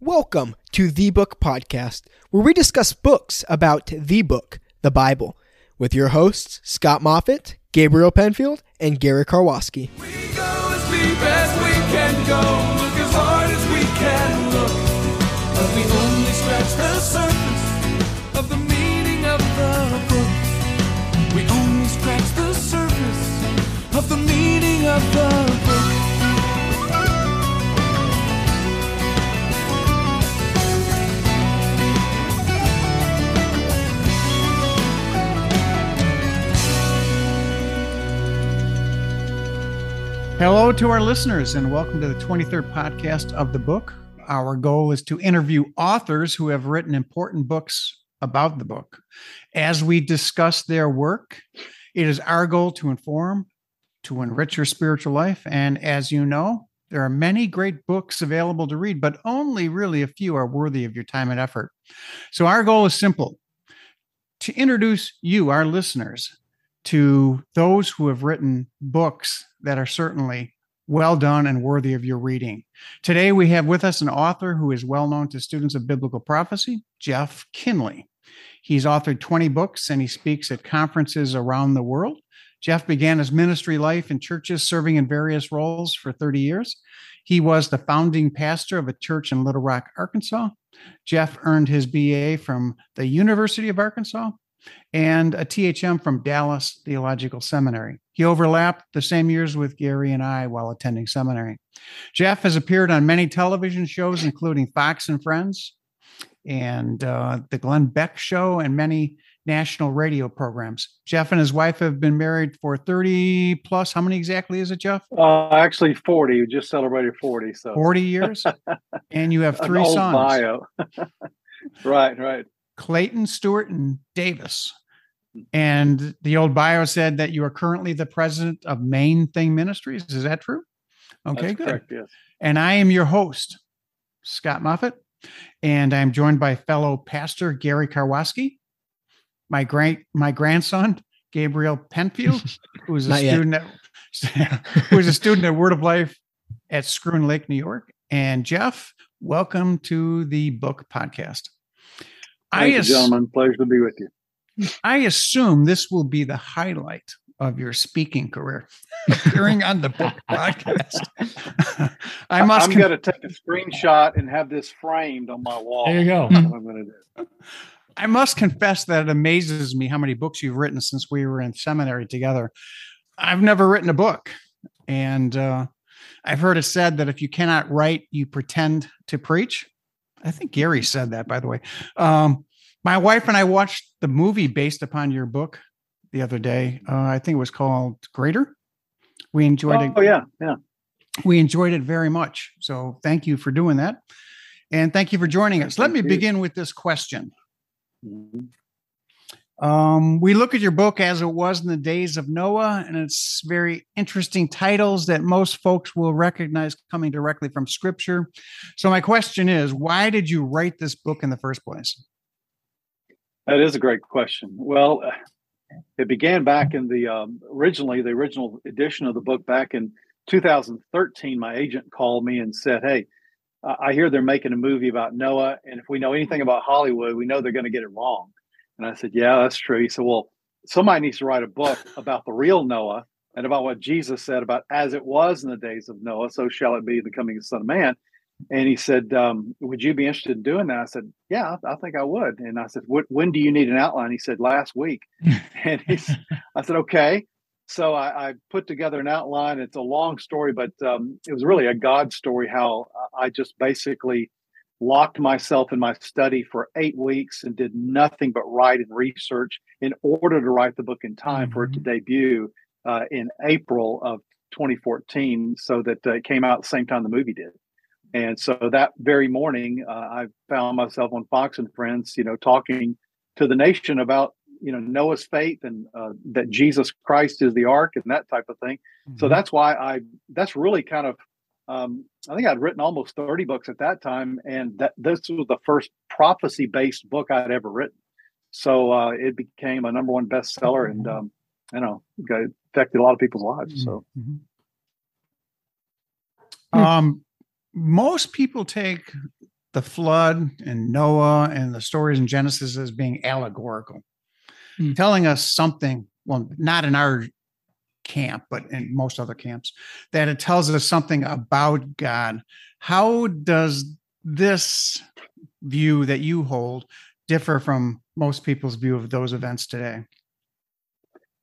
Welcome to The Book Podcast, where we discuss books about the book, the Bible, with your hosts, Scott Moffat, Gabriel Penfield, and Gary Karwoski. We go as deep as we can go, look as hard as we can look, but we only scratch the surface Hello to our listeners, and welcome to the 23rd podcast of the book. Our goal is to interview authors who have written important books about the book. As we discuss their work, it is our goal to inform, to enrich your spiritual life. And as you know, there are many great books available to read, but only really a few are worthy of your time and effort. So, our goal is simple to introduce you, our listeners, to those who have written books that are certainly well done and worthy of your reading. Today, we have with us an author who is well known to students of biblical prophecy, Jeff Kinley. He's authored 20 books and he speaks at conferences around the world. Jeff began his ministry life in churches, serving in various roles for 30 years. He was the founding pastor of a church in Little Rock, Arkansas. Jeff earned his BA from the University of Arkansas and a THM from Dallas Theological Seminary. He overlapped the same years with Gary and I while attending seminary. Jeff has appeared on many television shows, including Fox and Friends and uh, The Glenn Beck Show, and many national radio programs. Jeff and his wife have been married for 30 plus. How many exactly is it, Jeff? Uh, actually, 40. We just celebrated 40. So 40 years. and you have three sons. Bio. right, right. Clayton, Stewart, and Davis. And the old bio said that you are currently the president of Main Thing Ministries. Is that true? Okay, That's good. Correct, yes. And I am your host, Scott Moffat, and I'm joined by fellow pastor Gary Karwoski, my great my grandson Gabriel Penfield, who is a student at who is a student at Word of Life at Schroon Lake, New York. And Jeff, welcome to the book podcast. Thank you, ass- gentlemen. Pleasure to be with you. I assume this will be the highlight of your speaking career, appearing on the book podcast. I must. I'm con- going to take a screenshot and have this framed on my wall. There you go. That's what I'm going to do. I must confess that it amazes me how many books you've written since we were in seminary together. I've never written a book, and uh, I've heard it said that if you cannot write, you pretend to preach. I think Gary said that, by the way. Um, my wife and I watched the movie based upon your book the other day. Uh, I think it was called Greater. We enjoyed it. Oh, yeah, yeah. we enjoyed it very much. So thank you for doing that. And thank you for joining us. Let me you. begin with this question. Mhm. Um, we look at your book as it was in the days of Noah, and it's very interesting titles that most folks will recognize coming directly from scripture. So, my question is why did you write this book in the first place? That is a great question. Well, it began back in the um, originally the original edition of the book back in 2013. My agent called me and said, "Hey, I I hear they're making a movie about Noah, and if we know anything about Hollywood, we know they're going to get it wrong." And I said, "Yeah, that's true." He said, "Well, somebody needs to write a book about the real Noah and about what Jesus said about as it was in the days of Noah, so shall it be in the coming of the Son of Man." And he said, um, "Would you be interested in doing that?" I said, "Yeah, I I think I would." And I said, When do you need an outline?" He said, "Last week." and he's, I said, "Okay." So I, I put together an outline. It's a long story, but um, it was really a God story. How I just basically locked myself in my study for eight weeks and did nothing but write and research in order to write the book in time for it to debut uh, in April of 2014, so that uh, it came out the same time the movie did. And so that very morning, uh, I found myself on Fox and Friends, you know, talking to the nation about, you know, Noah's faith and uh, that Jesus Christ is the ark and that type of thing. So that's why I, that's really kind of, um, I think I'd written almost 30 books at that time. And that this was the first prophecy based book I'd ever written. So uh, it became a number one bestseller and, um, you know, got- affected a lot of people's lives. So Mhm. Um, most people take the flood and Noah and the stories in Genesis as being allegorical, Hmm. telling us something. Well, not in our camp, but in most other camps, that it tells us something about God. How does this view that you hold differ from most people's view of those events today?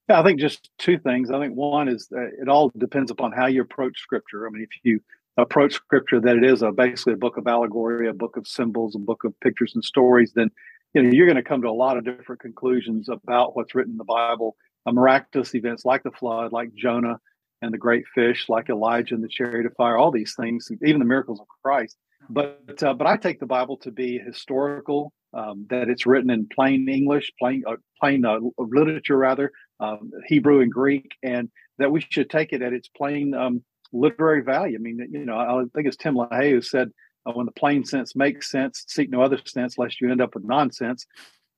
Yeah, I think just two things. I think one is that it all depends upon how you approach scripture. I mean, if you approach scripture that it is a basically a book of allegory, a book of symbols, a book of pictures and stories, then you know you're going to come to a lot of different conclusions about what's written in the Bible. Miraculous events like the flood, like Jonah and the great fish, like Elijah and the chariot of fire, all these things, even the miracles of Christ. But uh, but I take the Bible to be historical, um, that it's written in plain English, plain uh, plain uh, literature rather, um, Hebrew and Greek, and that we should take it at its plain um, literary value. I mean, you know, I think it's Tim LaHaye who said, uh, "When the plain sense makes sense, seek no other sense, lest you end up with nonsense."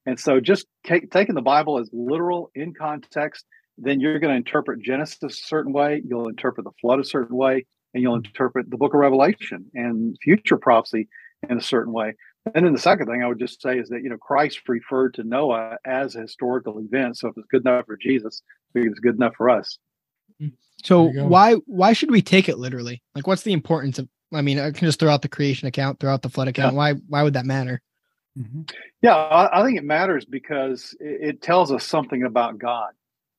And so, just take, taking the Bible as literal in context, then you're going to interpret Genesis a certain way. You'll interpret the flood a certain way, and you'll interpret the Book of Revelation and future prophecy in a certain way. And then the second thing I would just say is that you know Christ referred to Noah as a historical event. So if it's good enough for Jesus, it's good enough for us. Mm-hmm. So There you go. why why should we take it literally? Like, what's the importance of? I mean, I can just throw out the creation account, throw out the flood account. Why why would that matter? Mhm. Yeah, I, I think it matters because it, it tells us something about God.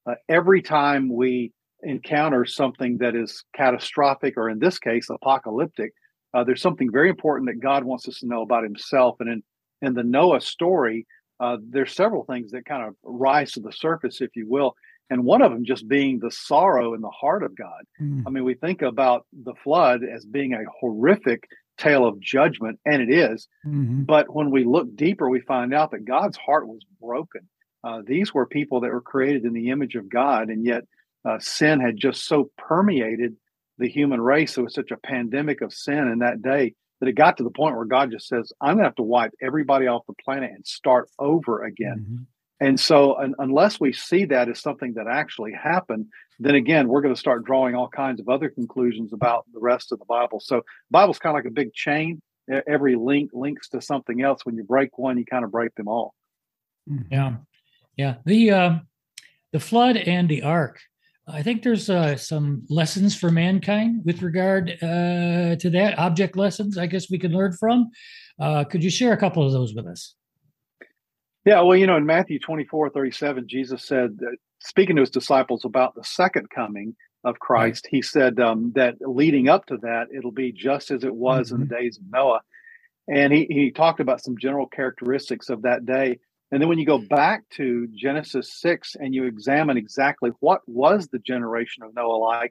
Uh, every time we encounter something that is catastrophic, or in this case, apocalyptic, uh, there's something very important that God wants us to know about Himself. And in in the Noah story, uh, there's several things that kind of rise to the surface, if you will. And one of them just being the sorrow in the heart of God. Mm. I mean, we think about the flood as being a horrific tale of judgment, and it is. Mhm. But when we look deeper, we find out that God's heart was broken. Uh, these were people that were created in the image of God, and yet uh, sin had just so permeated the human race. It was such a pandemic of sin in that day that it got to the point where God just says, I'm going to have to wipe everybody off the planet and start over again. And so, un- unless we see that as something that actually happened, then again, we're going to start drawing all kinds of other conclusions about the rest of the Bible. So, Bible's kind of like a big chain. Every link links to something else. When you break one, you kind of break them all. Mhm. Yeah, yeah. The uh, the flood and the ark. I think there's uh, some lessons for mankind with regard uh, to that. Object lessons, I guess we can learn from. Uh, could you share a couple of those with us? Yeah, well, you know, in Matthew 24 37, Jesus said, that, speaking to his disciples about the second coming of Christ, he said um, that leading up to that, it'll be just as it was in the days of Noah. And he, he talked about some general characteristics of that day. And then when you go back to Genesis 6 and you examine exactly what was the generation of Noah like,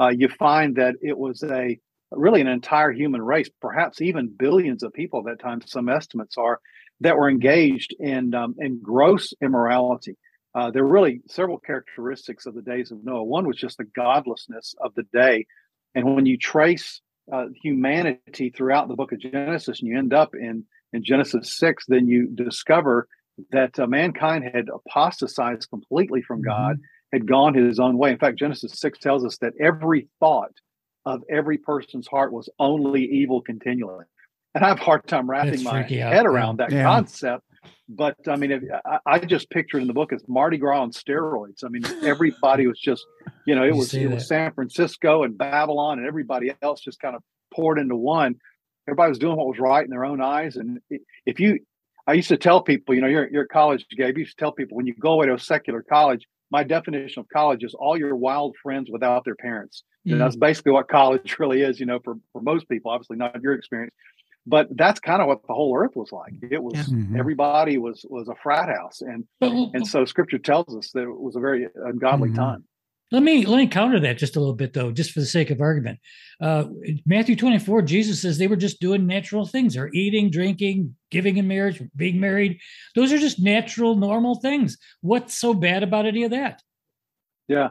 uh, you find that it was a really an entire human race, perhaps even billions of people at that time, some estimates are, that were engaged in um, in gross immorality. Uh, there were really several characteristics of the days of Noah. One was just the godlessness of the day, and when you trace uh, humanity throughout the book of Genesis, and you end up in in Genesis six, then you discover that uh, mankind had apostatized completely from God, had gone his own way. In fact, Genesis six tells us that every thought of every person's heart was only evil continually. And I have a hard time wrapping That's my freaky out, head yeah. around that Yeah. concept. But I mean, if, I, I just pictured in the book as Mardi Gras on steroids. I mean, everybody was just, you know, it You was say it was. San Francisco and Babylon, and everybody else just kind of poured into one. Everybody was doing what was right in their own eyes. And if you, I used to tell people, you know, you're you're at college, Gabe. You used to tell people when you go away to a secular college, my definition of college is all your wild friends without their parents. And Mm. that's basically what college really is, you know, for, for most people, obviously not your experience. But that's kind of what the whole earth was like. It was Yeah. Mhm. everybody was was a frat house. And and so scripture tells us that it was a very ungodly Mhm. time. let me let me counter that just a little bit, though, just for the sake of argument. Uh, Matthew 24, Jesus says they were just doing natural things. They're eating, drinking, giving in marriage, being married. Those are just natural, normal things. What's so bad about any of that? Yeah.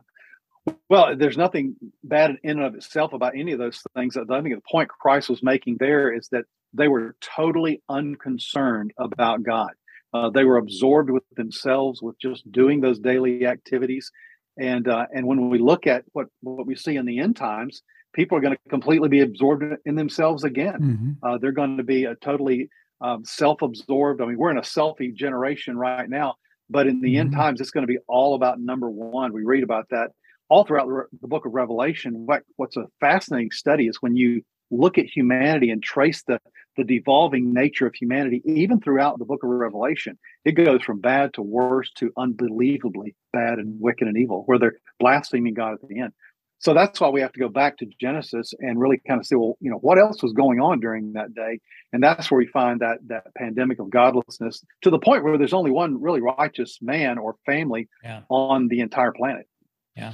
Well, there's nothing bad in and of itself about any of those things. I think the point Christ was making there is that they were totally unconcerned about God. Uh, they were absorbed with themselves, with just doing those daily activities. And uh, and when we look at what what we see in the end times, people are going to completely be absorbed in themselves again. Mm-hmm. Uh, they're going to be a totally um, self-absorbed. I mean, we're in a selfie generation right now, but in the Mhm. end times, it's going to be all about number one. We read about that all throughout the, the book of Revelation. What, what's a fascinating study is when you look at humanity and trace the the devolving nature of humanity, even throughout the book of Revelation, it goes from bad to worse to unbelievably bad and wicked and evil, where they're blaspheming God at the end. So that's why we have to go back to Genesis and really kind of see, well, you know, what else was going on during that day, and that's where we find that that pandemic of godlessness to the point where there's only one really righteous man or family Yeah. on the entire planet. Yeah.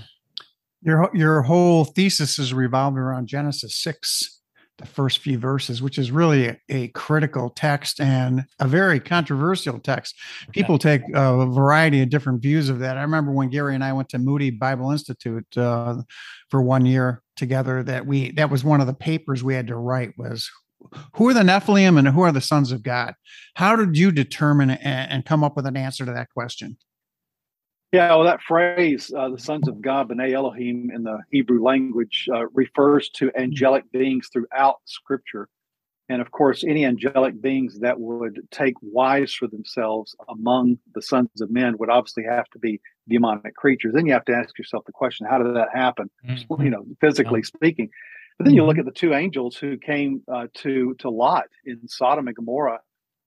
Your your whole thesis is revolving around Genesis six, the first few verses, which is really a, a critical text and a very controversial text. People take a variety of different views of that. I remember when Gary and I went to Moody Bible Institute uh, for one year together. That we that was one of the papers we had to write was who are the Nephilim and who are the sons of God. How did you determine and, and come up with an answer to that question? Yeah, well, that phrase, uh, the sons of God, B'nai Elohim, in the Hebrew language, uh, refers to angelic beings throughout Scripture. And of course, any angelic beings that would take wives for themselves among the sons of men would obviously have to be demonic creatures. Then you have to ask yourself the question how did that happen, Mhm. you know, physically speaking? But then you look at the two angels who came uh, to to Lot in Sodom and Gomorrah,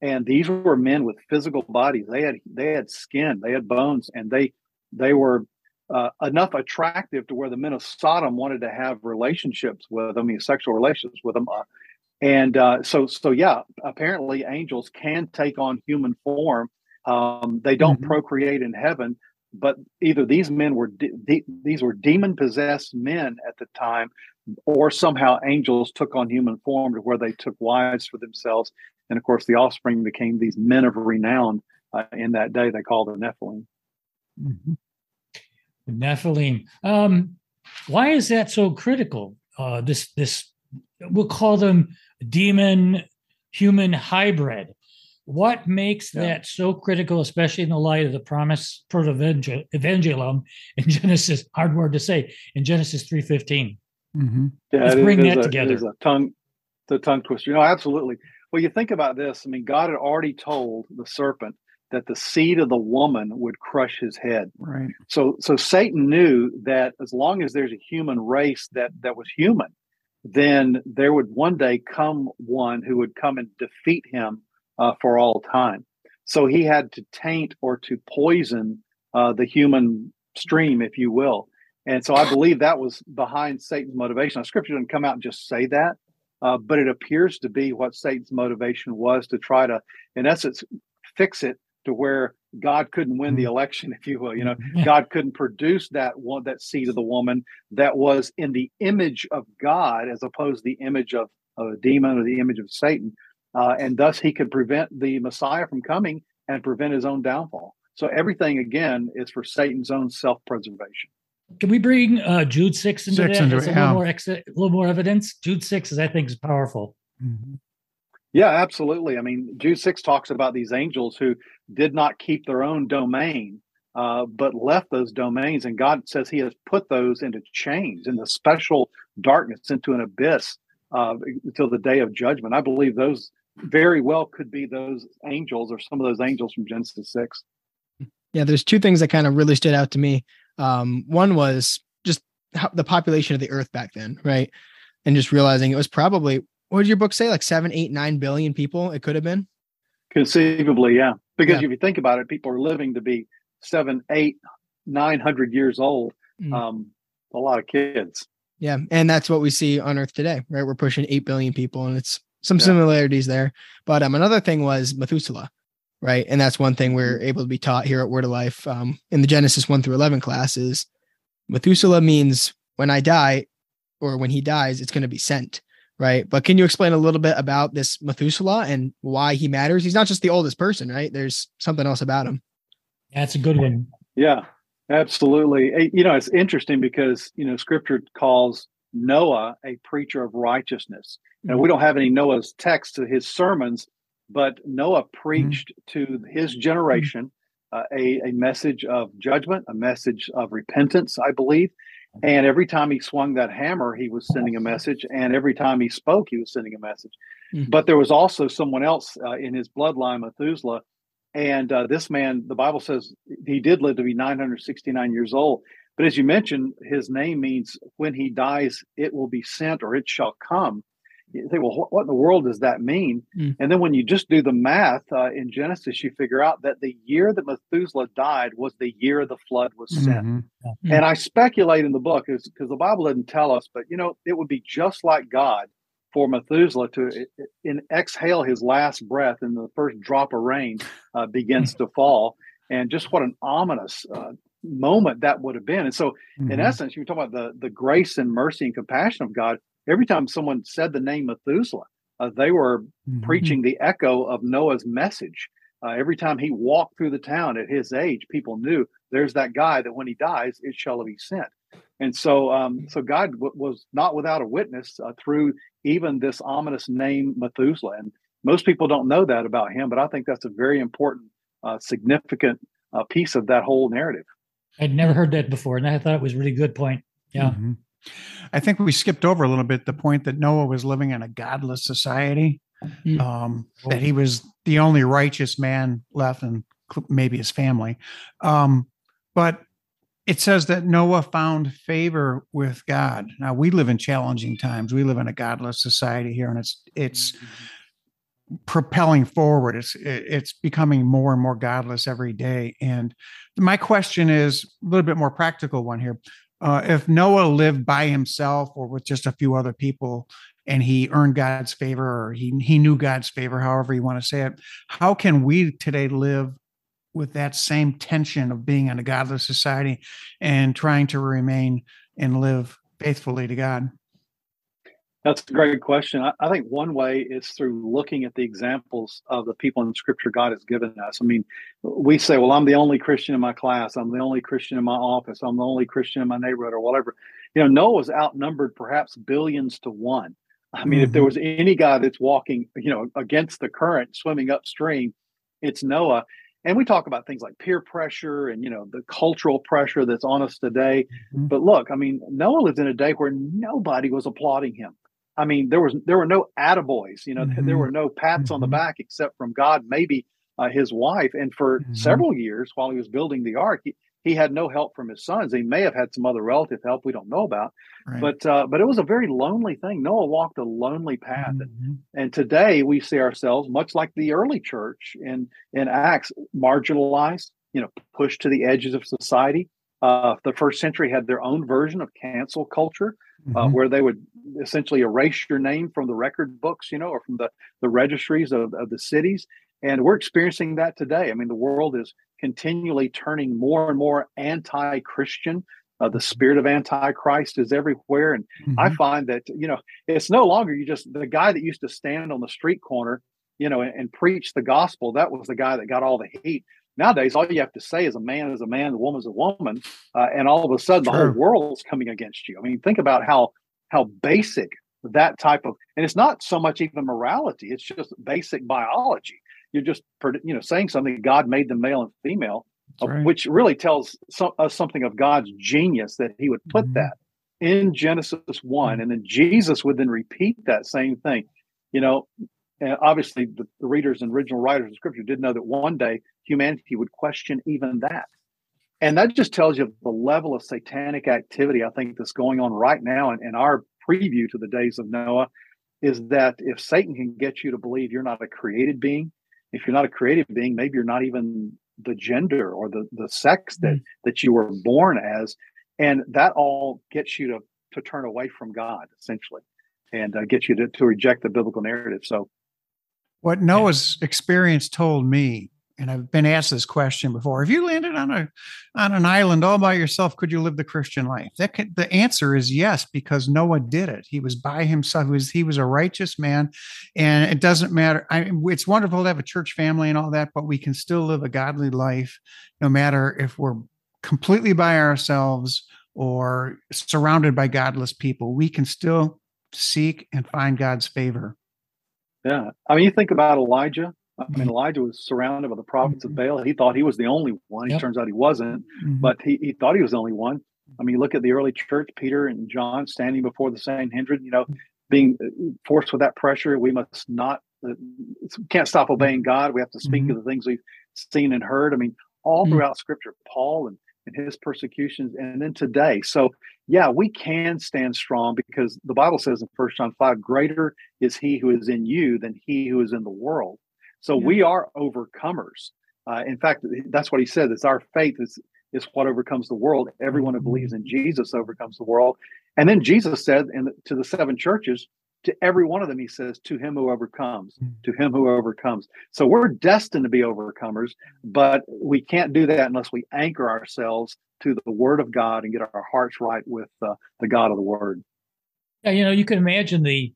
and these were men with physical bodies. They had they had skin, they had bones, and they they were uh, enough attractive to where the men of Sodom wanted to have relationships with them, sexual relations with them. Uh, and uh, so so yeah, apparently angels can take on human form. Um, they don't Mhm. procreate in heaven, but either these men were de- de- these were demon possessed men at the time or somehow angels took on human form to where they took wives for themselves. And of course, the offspring became these men of renown uh, in that day. They called the Nephilim. Mhm. The Nephilim. Um, why is that so critical? Uh, this this we'll call them demon human hybrid. What makes Yeah. that so critical, especially in the light of the promise proto evangelium in Genesis? Hard word to say in Genesis three fifteen. Mhm. Yeah, Let's it bring is that a- together. is a tongue, the tongue twister. know, absolutely. Well, you think about this. I mean, God had already told the serpent that the seed of the woman would crush his head. Right. So, so Satan knew that as long as there's a human race that that was human, then there would one day come one who would come and defeat him uh, for all time. So he had to taint or to poison uh, the human stream, if you will. And so I believe that was behind Satan's motivation. Now, scripture didn't come out and just say that, uh, but it appears to be what Satan's motivation was to try to, in essence, fix it to where God couldn't win the election, if you will. You know, Yeah. God couldn't produce that one, that seed of the woman that was in the image of God, as opposed to the image of, of a demon or the image of Satan, uh, and thus he could prevent the Messiah from coming and prevent his own downfall. So everything again is for Satan's own self-preservation. Can we bring uh, Jude six into Six that? into it, a little yeah. more ex- a little more evidence. Jude six is, I think, is powerful. Mhm. Yeah, absolutely. I mean, Jude 6 talks about these angels who did not keep their own domain, uh, but left those domains. And God says He has put those into chains, in the special darkness, into an abyss uh, until the day of judgment. I believe those very well could be those angels or some of those angels from Genesis 6. Yeah, there's two things that kind of really stood out to me. Um, one was just how, the population of the Earth back then, right? And just realizing it was probably what did your book say, like seven, eight, nine billion people? It could have been. Conceivably, yeah. Because Yeah. if you think about it, people are living to be seven, eight, nine hundred years old. Mm. Um, a lot of kids. Yeah, and that's what we see on Earth today, right? We're pushing eight billion people, and it's some Yeah. similarities there. But um, another thing was Methuselah, right? And that's one thing we're able to be taught here at Word of Life um, in the Genesis one through eleven classes. Methuselah means when I die, or when he dies, it's going to be sent, right? But can you explain a little bit about this Methuselah and why he matters? He's not just the oldest person, right? There's something else about him. That's a good one. Yeah, absolutely. You know, it's interesting because, you know, scripture calls Noah a preacher of righteousness. And we don't have any Noah's text to his sermons, but Noah preached to his generation uh, a, a message of judgment, a message of repentance, I believe. And every time he swung that hammer, he was sending a message. And every time he spoke, he was sending a message. Mm. But there was also someone else uh, in his bloodline, Methuselah. And uh, this man, the Bible says he did live to be 969 years old. But as you mentioned, his name means when he dies, it will be sent or it shall come. You think, well, what, what in the world does that mean? Mm. And then when you just do the math uh, in Genesis, you figure out that the year that Methuselah died was the year the flood was sent. Mhm. Mm. And I speculate in the book is because the Bible doesn't tell us, but you know, it would be just like God for Methuselah to in exhale his last breath and the first drop of rain uh, begins to fall. And just what an ominous uh, moment that would have been. And so, in Mhm. essence, you talk about the the grace and mercy and compassion of God. Every time someone said the name Methuselah, uh, they were Mhm. preaching the echo of Noah's message. Uh, every time he walked through the town at his age, people knew there's that guy that when he dies, it shall be sent. And so, um, so God w- was not without a witness uh, through even this ominous name Methuselah. And most people don't know that about him, but I think that's a very important, uh, significant uh, piece of that whole narrative. I'd never heard that before, and I thought it was a really good point. Yeah. Mhm. I think we skipped over a little bit the point that Noah was living in a godless society, Mm. um, that he was the only righteous man left, and maybe his family. Um, but it says that Noah found favor with God. Now we live in challenging times. We live in a godless society here, and it's it's propelling forward. It's it's becoming more and more godless every day. And my question is a little bit more practical one here. Uh, if Noah lived by himself or with just a few other people, and he earned God's favor or he he knew God's favor, however you want to say it, how can we today live with that same tension of being in a godless society and trying to remain and live faithfully to God? That's a great question. I, I think one way is through looking at the examples of the people in Scripture God has given us. I mean, we say, "Well, I'm the only Christian in my class. I'm the only Christian in my office. I'm the only Christian in my neighborhood, or whatever." You know, Noah was outnumbered perhaps billions to one. I mean, if there Mhm. was any guy that's walking, you know, against the current, swimming upstream, it's Noah. And we talk about things like peer pressure and you know the cultural pressure that's on us today. Mhm. But look, I mean, Noah lived in a day where nobody was applauding him. I mean, there was there were no attaboys, you know, Mhm. there were no pats on the Mhm. back except from God, maybe uh, his wife. And for Mhm. several years while he was building the ark, he, he had no help from his sons. He may have had some other relative help we don't know about, Right. but uh, but it was a very lonely thing. Noah walked a lonely path, Mhm. and today we see ourselves much like the early church in in Acts, marginalized, you know, pushed to the edges of society. Uh, the first century had their own version of cancel culture, uh, Mhm. where they would essentially erase your name from the record books, you know, or from the the registries of, of the cities. And we're experiencing that today. I mean, the world is continually turning more and more anti-Christian. Uh, the spirit of antichrist is everywhere, and I Mhm. find that you know it's no longer you just the guy that used to stand on the street corner, you know, and, and preach the gospel. That was the guy that got all the heat. Nowadays, all you have to say is a man is a man, a woman is a woman, uh, and all of a sudden the whole world's coming against you. I mean, think about how how basic that type of and it's not so much even morality; it's just basic biology. You're just you know saying something. God made them male and female, uh, right. which really tells so, us something of God's genius that He would put Mhm. that in Genesis one, and then Jesus would then repeat that same thing. You know, and obviously the, the readers and original writers of Scripture did know that one day humanity would question even that, and that just tells you the level of satanic activity I think that's going on right now. And, and our preview to the days of Noah is that if Satan can get you to believe you're not a created being, if you're not a created being, maybe you're not even the gender or the the sex that that you were born as, and that all gets you to to turn away from God essentially, and uh, get you to to reject the biblical narrative. So What Noah's experience told me, and I've been asked this question before: If you landed on a on an island all by yourself, could you live the Christian life? That could, the answer is yes, because Noah did it. He was by himself. He was he was a righteous man, and it doesn't matter. I, it's wonderful to have a church family and all that, but we can still live a godly life, no matter if we're completely by ourselves or surrounded by godless people. We can still seek and find God's favor. Yeah, I mean, you think about Elijah. I mean, Mhm. Elijah was surrounded by the prophets of Baal. He thought he was the only one. It Yep. turns out he wasn't, Mhm. but he, he thought he was the only one. I mean, look at the early church, Peter and John standing before the Sanhedrin, you know, being uh, forced with that pressure. We must not, uh, can't stop obeying God. We have to speak Mhm. of the things we've seen and heard. I mean, all throughout scripture, Paul and, and his persecutions, and then today. So, yeah, we can stand strong because the Bible says in First John 5, greater is he who is in you than he who is in the world. So Yeah. we are overcomers. Uh, in fact, that's what he said. It's our faith is is what overcomes the world. Everyone who believes in Jesus overcomes the world. And then Jesus said, and to the seven churches, to every one of them, he says, "To him who overcomes, to him who overcomes." So we're destined to be overcomers, but we can't do that unless we anchor ourselves to the Word of God and get our hearts right with uh, the God of the Word. Yeah, you know, you can imagine the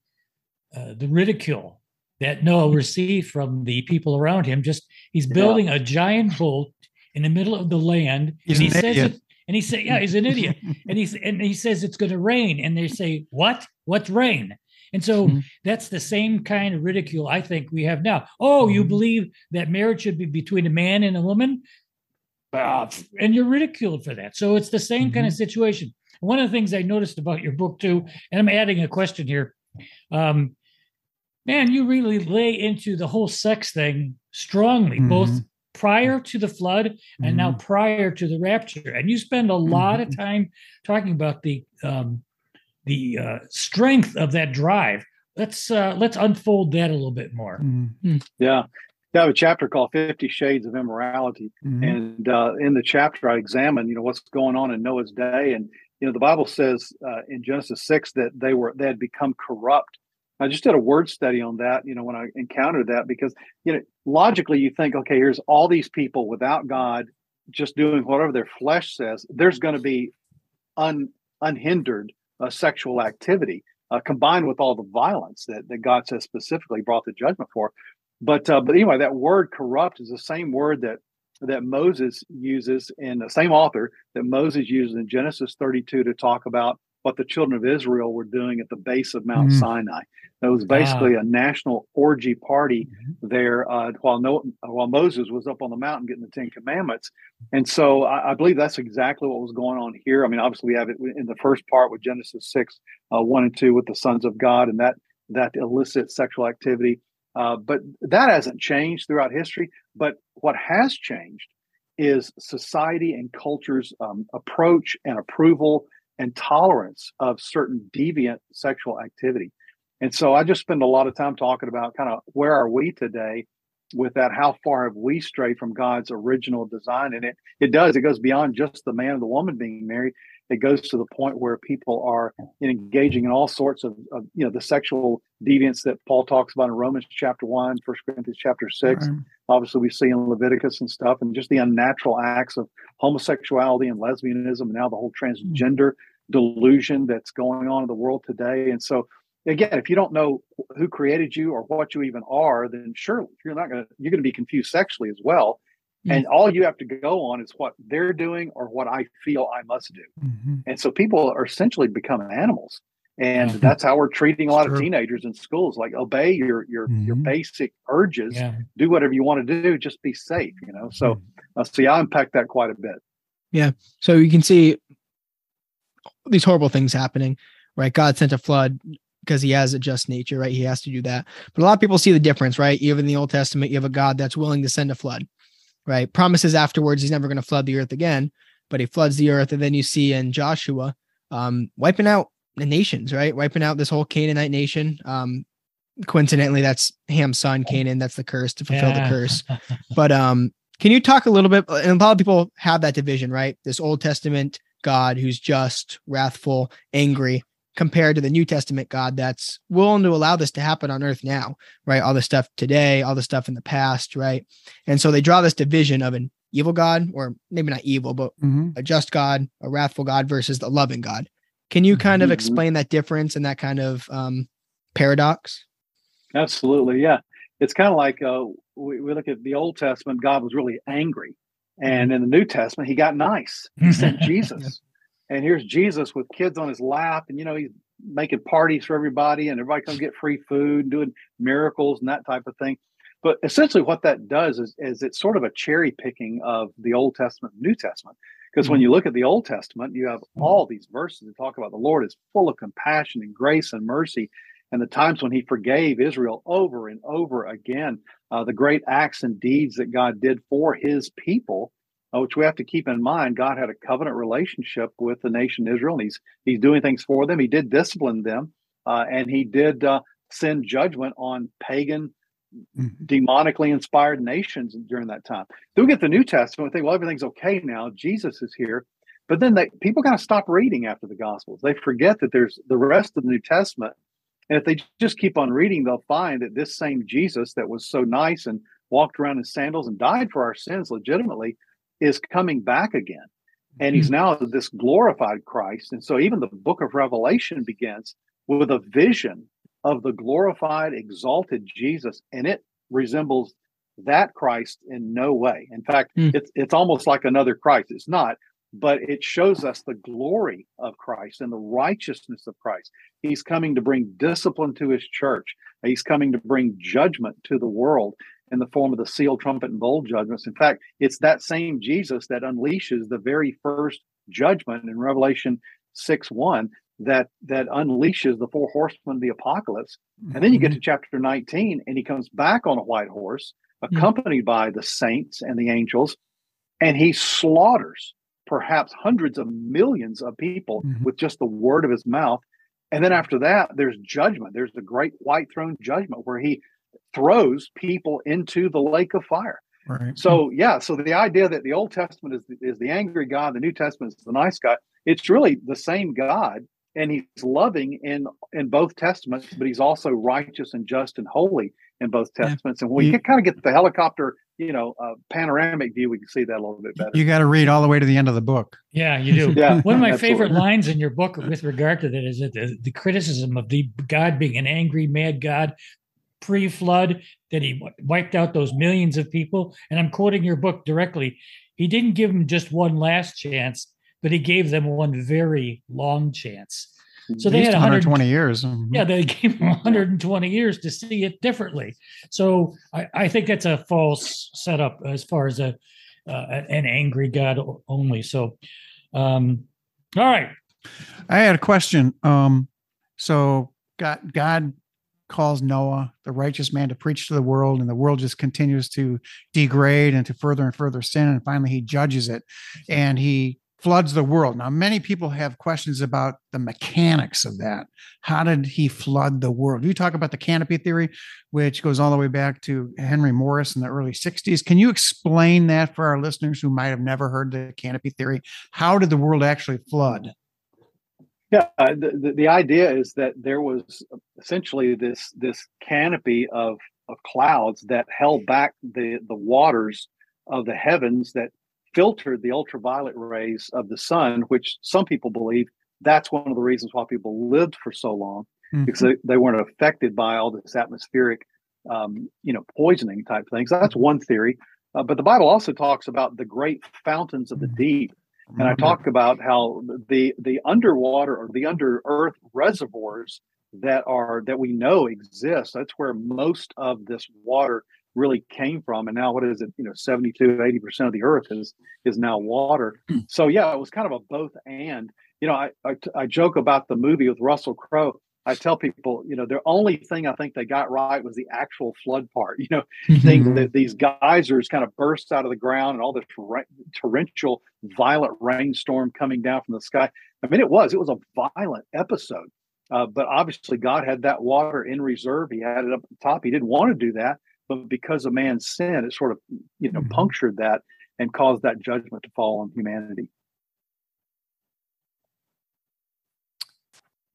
uh, the ridicule that Noah received from the people around him. Just he's Yeah. building a giant boat in the middle of the land, He's and he an says idiot. it, and he said, "Yeah, he's an idiot." and he's and he says it's going to rain, and they say, "What? What's rain?" And so Mhm. that's the same kind of ridicule I think we have now. Oh, you Mhm. believe that marriage should be between a man and a woman? Ah, and you're ridiculed for that. So it's the same kind of situation. One of the things I noticed about your book too, and I'm adding a question here. Um, man, you really lay into the whole sex thing strongly, both Mhm. prior to the flood and now prior to the rapture. And you spend a lot of time talking about the um, the uh, strength of that drive. Let's uh, let's unfold that a little bit more. Mhm. Yeah. I have a chapter called 50 Shades of Immorality. Mhm. And uh, in the chapter, I examine, you know, what's going on in Noah's day. And, you know, the Bible says uh, in Genesis 6 that they were, they had become corrupt. I just did a word study on that, you know, when I encountered that, because, you know, logically you think, okay, here's all these people without God just doing whatever their flesh says. There's going to be un, unhindered uh, sexual activity uh, combined with all the violence that, that God says specifically brought the judgment for. But uh, but anyway, that word corrupt is the same word that that Moses uses in the same author that Moses uses in Genesis 32 to talk about what the children of Israel were doing at the base of Mount Mm. Sinai. That was basically a national orgy party there uh, while no, while Moses was up on the mountain getting the Ten Commandments. And so I, I believe that's exactly what was going on here. I mean, obviously we have it in the first part with Genesis six, uh, one and two with the sons of God and that that illicit sexual activity. Uh, but that hasn't changed throughout history. But what has changed is society and culture's um, approach and approval and tolerance of certain deviant sexual activity. And so I just spend a lot of time talking about kind of where are we today with that? How far have we strayed from God's original design? And it it does. It goes beyond just the man and the woman being married. It goes to the point where people are engaging in all sorts of, of you know the sexual deviance that Paul talks about in Romans chapter one, First Corinthians chapter six. Right. Obviously, we see in Leviticus and stuff, and just the unnatural acts of homosexuality and lesbianism, and now the whole mm-hmm. transgender delusion that's going on in the world today. And so, again, if you don't know who created you or what you even are, then surely you're not going to you're going to be confused sexually as well. And all you have to go on is what they're doing or what I feel I must do. Mhm. And so people are essentially becoming animals. And Yeah. that's how we're treating a lot of teenagers in schools. Like obey your your your Mhm. basic urges, Yeah. do whatever you want to do, just be safe, you know. So uh, so yeah, I unpacked that quite a bit. Yeah. So you can see these horrible things happening, right? God sent a flood because he has a just nature, right? He has to do that. But a lot of people see the difference, right? Even in the Old Testament, you have a God that's willing to send a flood, right? Promises afterwards he's never going to flood the earth again, but he floods the earth. And then you see in Joshua um, wiping out the nations, right? Wiping out this whole Canaanite nation. Um, coincidentally, that's Ham's son, Canaan. That's the curse to fulfill Yeah. the curse. But um, can you talk a little bit? And a lot of people have that division, right? This Old Testament God who's just, wrathful, angry, compared to the New Testament God that's willing to allow this to happen on earth now, right? All the stuff today, all the stuff in the past, right? And so they draw this division of an evil God, or maybe not evil, but Mhm. a just God, a wrathful God versus the loving God. Can you kind of Mhm. explain that difference and that kind of um, paradox? Absolutely, yeah. It's kind of like uh, we, we look at the Old Testament. God was really angry, and in the New Testament, He got nice. He sent Jesus, and here's Jesus with kids on his lap, and you know he's making parties for everybody, and everybody comes get free food and doing miracles and that type of thing. But essentially, what that does is, is it's sort of a cherry picking of the Old Testament, New Testament. Because when you look at the Old Testament, you have all these verses that talk about the Lord is full of compassion and grace and mercy, and the times when He forgave Israel over and over again, uh, the great acts and deeds that God did for His people, uh, which we have to keep in mind. God had a covenant relationship with the nation Israel, and He's He's doing things for them. He did discipline them, uh, and He did uh, send judgment on pagan Mhm. demonically inspired nations during that time. Then we get the New Testament, we think, well, everything's okay now. Jesus is here. But then they, people kind of stop reading after the Gospels. They forget that there's the rest of the New Testament. And if they just keep on reading, they'll find that this same Jesus that was so nice and walked around in sandals and died for our sins legitimately is coming back again. And he's now this glorified Christ. And so even the book of Revelation begins with a vision of the glorified, exalted Jesus, and it resembles that Christ in no way. In fact, Hmm. it's it's almost like another Christ. It's not, but it shows us the glory of Christ and the righteousness of Christ. He's coming to bring discipline to his church. He's coming to bring judgment to the world in the form of the seal, trumpet, and bowl judgments. In fact, it's that same Jesus that unleashes the very first judgment in Revelation 6 1 that that unleashes the four horsemen of the apocalypse. And then you get to mm-hmm. chapter 19, and he comes back on a white horse, mm-hmm. accompanied by the saints and the angels, and he slaughters perhaps hundreds of millions of people Mhm. with just the word of his mouth. And then mm-hmm. after that, there's judgment. There's the great white throne judgment where he throws people into the lake of fire. Right. So yeah, so the idea that the Old Testament is the, is the angry God, the New Testament is the nice God. It's really the same God, and He's loving in in both testaments, but He's also righteous and just and holy in both Yeah. testaments. And we You- you kind of get the helicopter, you know, uh, panoramic view, we can see that a little bit better. You got to read all the way to the end of the book. Yeah, you do. Yeah, One of my absolutely. favorite lines in your book with regard to that is that the, the criticism of the God being an angry, mad God pre flood, that he wiped out those millions of people. And I'm quoting your book directly. He didn't give them just one last chance, but he gave them one very long chance. So they had 120 120 years. Mhm. yeah, they gave them 120 years to see it differently. So I, I think that's a false setup as far as a uh, an angry God only. So, um, all right, I had a question. Um, so God, God calls Noah, the righteous man, to preach to the world, and the world just continues to degrade and to further and further sin. And finally, he judges it and he floods the world. Now, many people have questions about the mechanics of that. How did he flood the world? You talk about the canopy theory, which goes all the way back to Henry Morris in the early 60s. Can you explain that for our listeners who might have never heard the canopy theory? How did the world actually flood? Yeah, uh, the, the, idea is that there was essentially this this canopy of of clouds that held back the the waters of the heavens that filtered the ultraviolet rays of the sun, which some people believe that's one of the reasons why people lived for so long because they, they weren't affected by all this atmospheric, um, you know, poisoning type things. That's one theory. Uh, but the Bible also talks about the great fountains of the deep and I mm-hmm. talk about how the the underwater or the under earth reservoirs that are that we know exist. That's where most of this water really came from. And now what is it? You know, 72, 80 percent of the earth is is now water. Hmm. So yeah, it was kind of a both and. You know, I, I I joke about the movie with Russell Crowe. I tell people, you know, the only thing I think they got right was the actual flood part. You know, thing Mhm. that these geysers kind of burst out of the ground and all this torrential, violent rainstorm coming down from the sky. I mean, it was it was a violent episode, uh, but obviously God had that water in reserve. He had it up at the top. He didn't want to do that, but because of man's sin, it sort of you know Mhm. punctured that and caused that judgment to fall on humanity.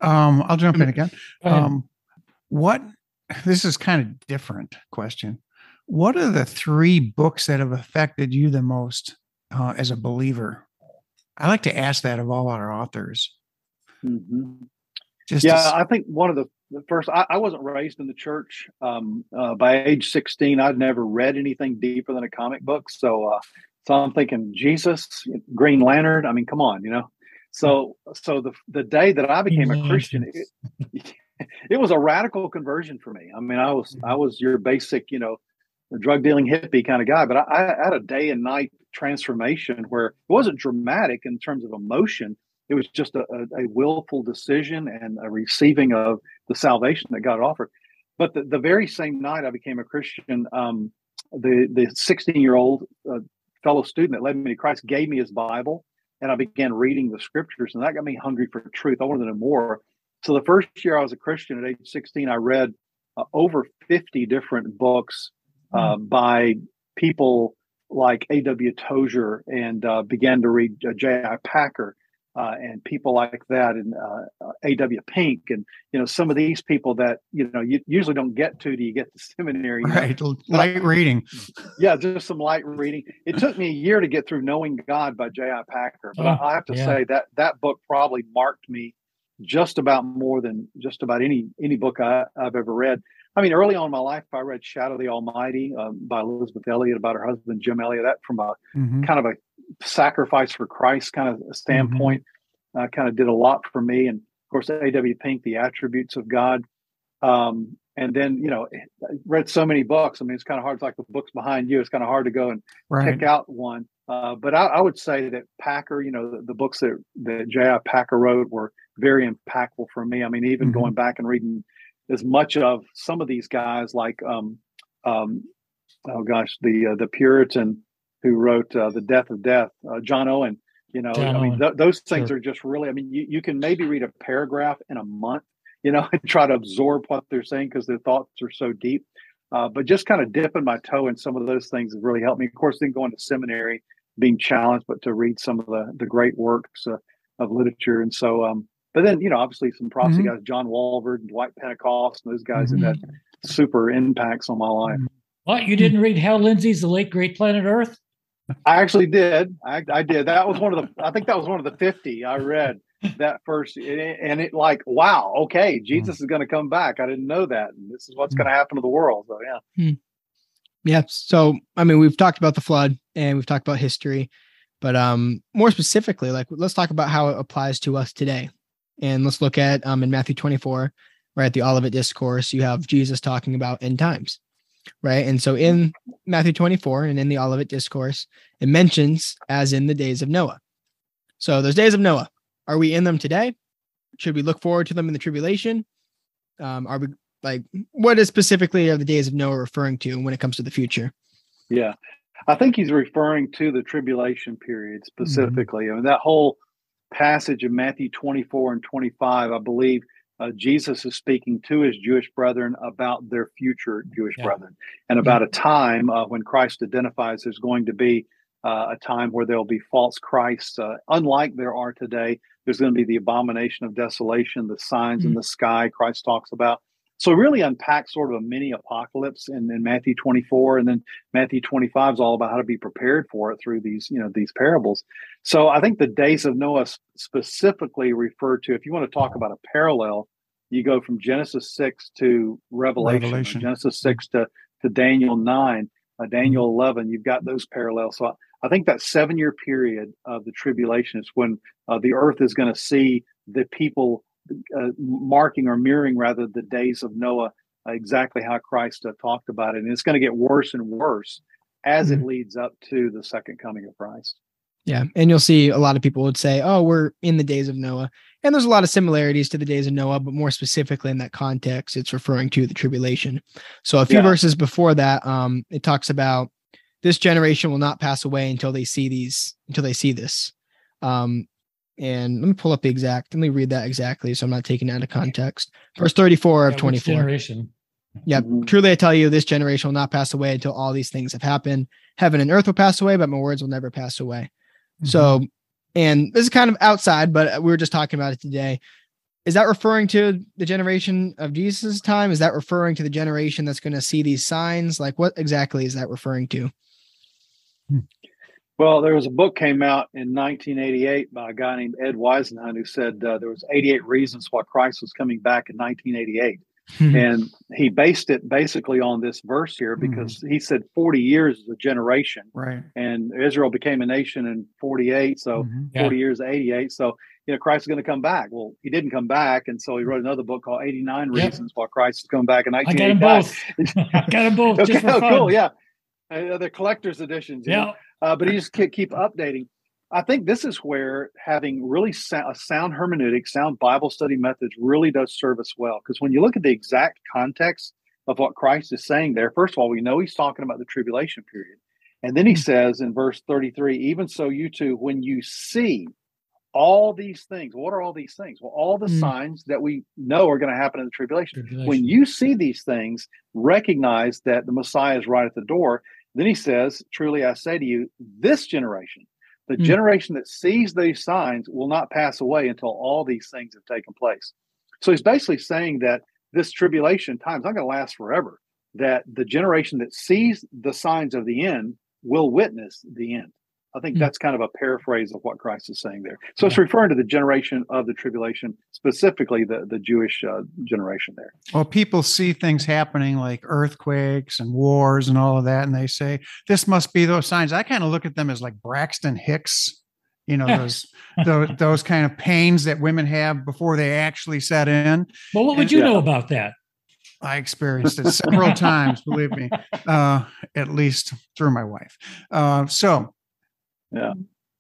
Um, I'll jump in again. Um, what this is kind of different question. What are the three books that have affected you the most uh, as a believer? I like to ask that of all our authors. Mhm. Just to yeah, s- I think one of the, the first, I, I wasn't raised in the church. Um, uh, by age 16, I'd never read anything deeper than a comic book. So, uh, so I'm thinking Jesus, Green Lantern. I mean, come on, you know. So, so the the day that I became a Christian, it, it was a radical conversion for me. I mean, I was I was your basic, you know, drug dealing hippie kind of guy, but I, I had a day and night transformation where it wasn't dramatic in terms of emotion. It was just a, a, a willful decision and a receiving of the salvation that God offered. But the, the very same night I became a Christian, um, the the 16 year old uh, fellow student that led me to Christ gave me his Bible, and I began reading the scriptures, and that got me hungry for truth. I wanted to know more. So the first year I was a Christian at age 16, I read uh, over 50 different books uh, mm. by people like A.W. Tozer and uh, began to read uh, J.I. Packer uh, and people like that, and uh, uh A.W. Pink, and you know some of these people that you know you usually don't get to do you get to seminary. Right, light reading. Yeah, just some light reading. It took me a year to get through Knowing God by J.I. Packer, but oh, I have to yeah. say that that book probably marked me just about more than just about any any book I, have ever read. I mean, early on in my life, I read Shadow of the Almighty um, by Elisabeth Elliot about her husband Jim Elliot. That from a mm-hmm. kind of a sacrifice for Christ kind of standpoint, mm-hmm. uh, kind of did a lot for me. And of course, A.W. Pink, The Attributes of God. Um, and then, you know, I read so many books. I mean, it's kind of hard. It's like the books behind you. It's kind of hard to go and right. pick out one. Uh, but I, I, would say that Packer, you know, the, the books that, that J.I. Packer wrote were very impactful for me. I mean, even mm-hmm. going back and reading as much of some of these guys like um, um, oh gosh the uh, the Puritan who wrote uh, the Death of Death, uh, John Owen. You know, John I mean, th- those things sure. are just really. I mean, you, you can maybe read a paragraph in a month, you know, and try to absorb what they're saying because their thoughts are so deep. Uh, but just kind of dipping my toe in some of those things really helped me. Of course, then going to seminary, being challenged, but to read some of the the great works uh, of literature, and so um, but then, you know, obviously some prophecy mm-hmm. guys, John Walvoord and Dwight Pentecost, and those guys mm-hmm. have had super impacts on my life. What you didn't read Hal Lindsey's The Late Great Planet Earth? I actually did. I, I did. That was one of the. I think that was one of the fifty I read that first, and it like, wow, okay, Jesus is going to come back. I didn't know that, and this is what's going to happen to the world. So yeah, hmm. yeah. So I mean, we've talked about the flood and we've talked about history, but um, more specifically, like let's talk about how it applies to us today. And let's look at um, in Matthew 24, right at the Olivet Discourse, you have Jesus talking about end times, right? And so in Matthew 24 and in the Olivet Discourse, it mentions as in the days of Noah. So those days of Noah, are we in them today? Should we look forward to them in the tribulation? Um, are we like what is specifically are the days of Noah referring to when it comes to the future? Yeah, I think he's referring to the tribulation period mm-hmm. specifically. Mm-hmm. I mean, that whole passage of Matthew 24 and 25, I believe uh, Jesus is speaking to his Jewish brethren about their future Jewish yeah. brethren and about yeah. a time uh, when Christ identifies there's going to be uh, a time where there'll be false Christs, uh, unlike there are today. There's going to be the abomination of desolation, the signs mm-hmm. in the sky Christ talks about. So really unpack sort of a mini apocalypse in, in Matthew 24, and then Matthew 25 is all about how to be prepared for it through these, you know, these parables. So I think the days of Noah specifically refer to, if you want to talk about a parallel, you go from Genesis 6 to Revelation, Revelation. Genesis 6 to, to Daniel 9, uh, Daniel 11, you've got those parallels. So I, I think that seven year period of the tribulation is when uh, the earth is going to see the people uh, marking or mirroring rather the days of Noah, uh, exactly how Christ uh, talked about it. And it's going to get worse and worse as mm-hmm. it leads up to the second coming of Christ. Yeah. And you'll see a lot of people would say, oh, we're in the days of Noah. And there's a lot of similarities to the days of Noah, but more specifically in that context, it's referring to the tribulation. So a few yeah. verses before that, um, it talks about this generation will not pass away until they see these, until they see this. Um, and let me pull up the exact let me read that exactly so i'm not taking out of context verse 34 of 24 generation yep mm-hmm. truly i tell you this generation will not pass away until all these things have happened heaven and earth will pass away but my words will never pass away mm-hmm. so and this is kind of outside but we were just talking about it today is that referring to the generation of jesus time is that referring to the generation that's going to see these signs like what exactly is that referring to hmm. Well, there was a book came out in 1988 by a guy named Ed Whisenant who said uh, there was 88 reasons why Christ was coming back in 1988. Hmm. and he based it basically on this verse here hmm. because mm-hmm. he said 40 years is a generation. Right. And Israel became a nation in 48. So mm-hmm. yeah. 40 years, 88. So, you know, Christ is going to come back. Well, he didn't come back. And so he wrote another book called 89 Reasons Why Christ is coming back in 1985. I got them both. I got them both. okay, oh, cool. Yeah. Uh, the collector's editions. know? Yeah. uh, but he just keep, keep updating. I think this is where having really sou- a sound hermeneutic, sound Bible study methods really does serve us well. Because when you look at the exact context of what Christ is saying there, first of all, we know he's talking about the tribulation period. And then he says in verse 33, even so, you two, when you see all these things, what are all these things? Well, all the Mm. signs that we know are going to happen in the tribulation. Tribulation. When you see these things, recognize that the Messiah is right at the door. Then he says, Truly I say to you, this generation, the Hmm. generation that sees these signs, will not pass away until all these things have taken place. So he's basically saying that this tribulation time is not going to last forever, that the generation that sees the signs of the end will witness the end. I think Hmm. that's kind of a paraphrase of what Christ is saying there. So it's referring to the generation of the tribulation, specifically the, the Jewish uh, generation there. Well, people see things happening like earthquakes and wars and all of that, and they say this must be those signs. I kind of look at them as like Braxton Hicks, you know, those those those kind of pains that women have before they actually set in. Well, what would And- you Yeah. know about that? I experienced it several times, believe me, uh, at least through my wife. Uh, so, Yeah.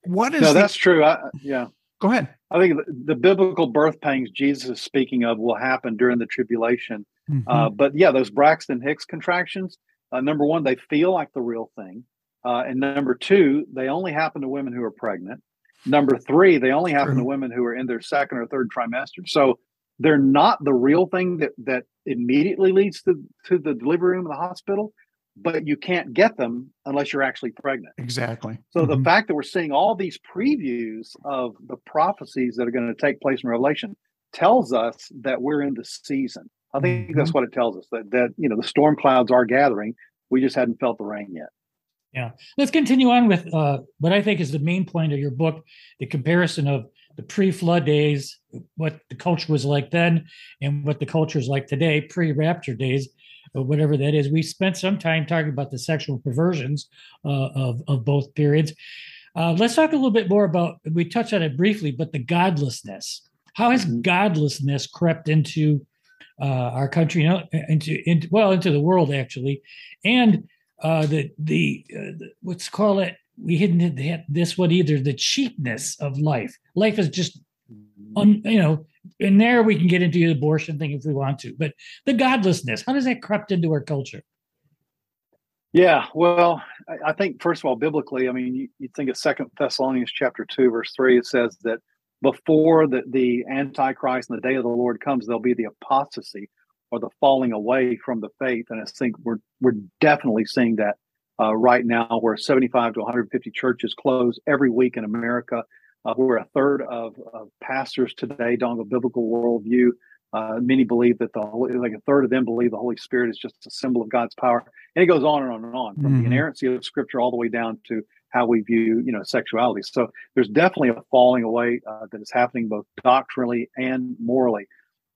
what is No, the- that's true. I, yeah. go ahead? I think the, the biblical birth pangs Jesus is speaking of will happen during the tribulation. Mhm. Uh, but yeah, those Braxton Hicks contractions, uh, number one, they feel like the real thing. Uh, and number two, they only happen to women who are pregnant. Number three, they only happen to women who are in their second or third trimester. So they're not the real thing that, that immediately leads to, to the delivery room of the hospital, but you can't get them unless you're actually pregnant. exactly. So the Mhm. fact that we're seeing all these previews of the prophecies that are going to take place in Revelation tells us that we're in the season. I think Mhm. that's what it tells us that that you know the storm clouds are gathering. We just hadn't felt the rain yet. Yeah. Let's continue on with uh, what I think is the main point of your book the comparison of the pre flood days, what the culture was like then, and what the culture is like today, pre rapture days, or whatever that is. We spent some time talking about the sexual perversions uh, of, of both periods. Uh, let's talk a little bit more about, we touched on it briefly, but the godlessness. How has Mhm. godlessness crept into uh, our country, you know, into, into, well, into the world actually, and uh, the the, uh, the what's call it we didn't have this one either the cheapness of life life is just un, you know and there we can get into the abortion thing if we want to but the godlessness how does that crept into our culture Yeah, well, I, think first of all, biblically, I mean, you, you think of Second Thessalonians chapter two, verse three. It says that before the, the Antichrist and the day of the Lord comes, there'll be the apostasy or the falling away from the faith. And I think we're we're definitely seeing that uh, right now, where 75 to 150 churches close every week in America. Uh, where a third of, of pastors today don't have a biblical worldview. Uh, many believe that the Holy, like a third of them believe the Holy Spirit is just a symbol of God's power, and it goes on and on and on from Mhm. the inerrancy of Scripture all the way down to how we view, you know, sexuality. So there's definitely a falling away uh, that is happening both doctrinally and morally.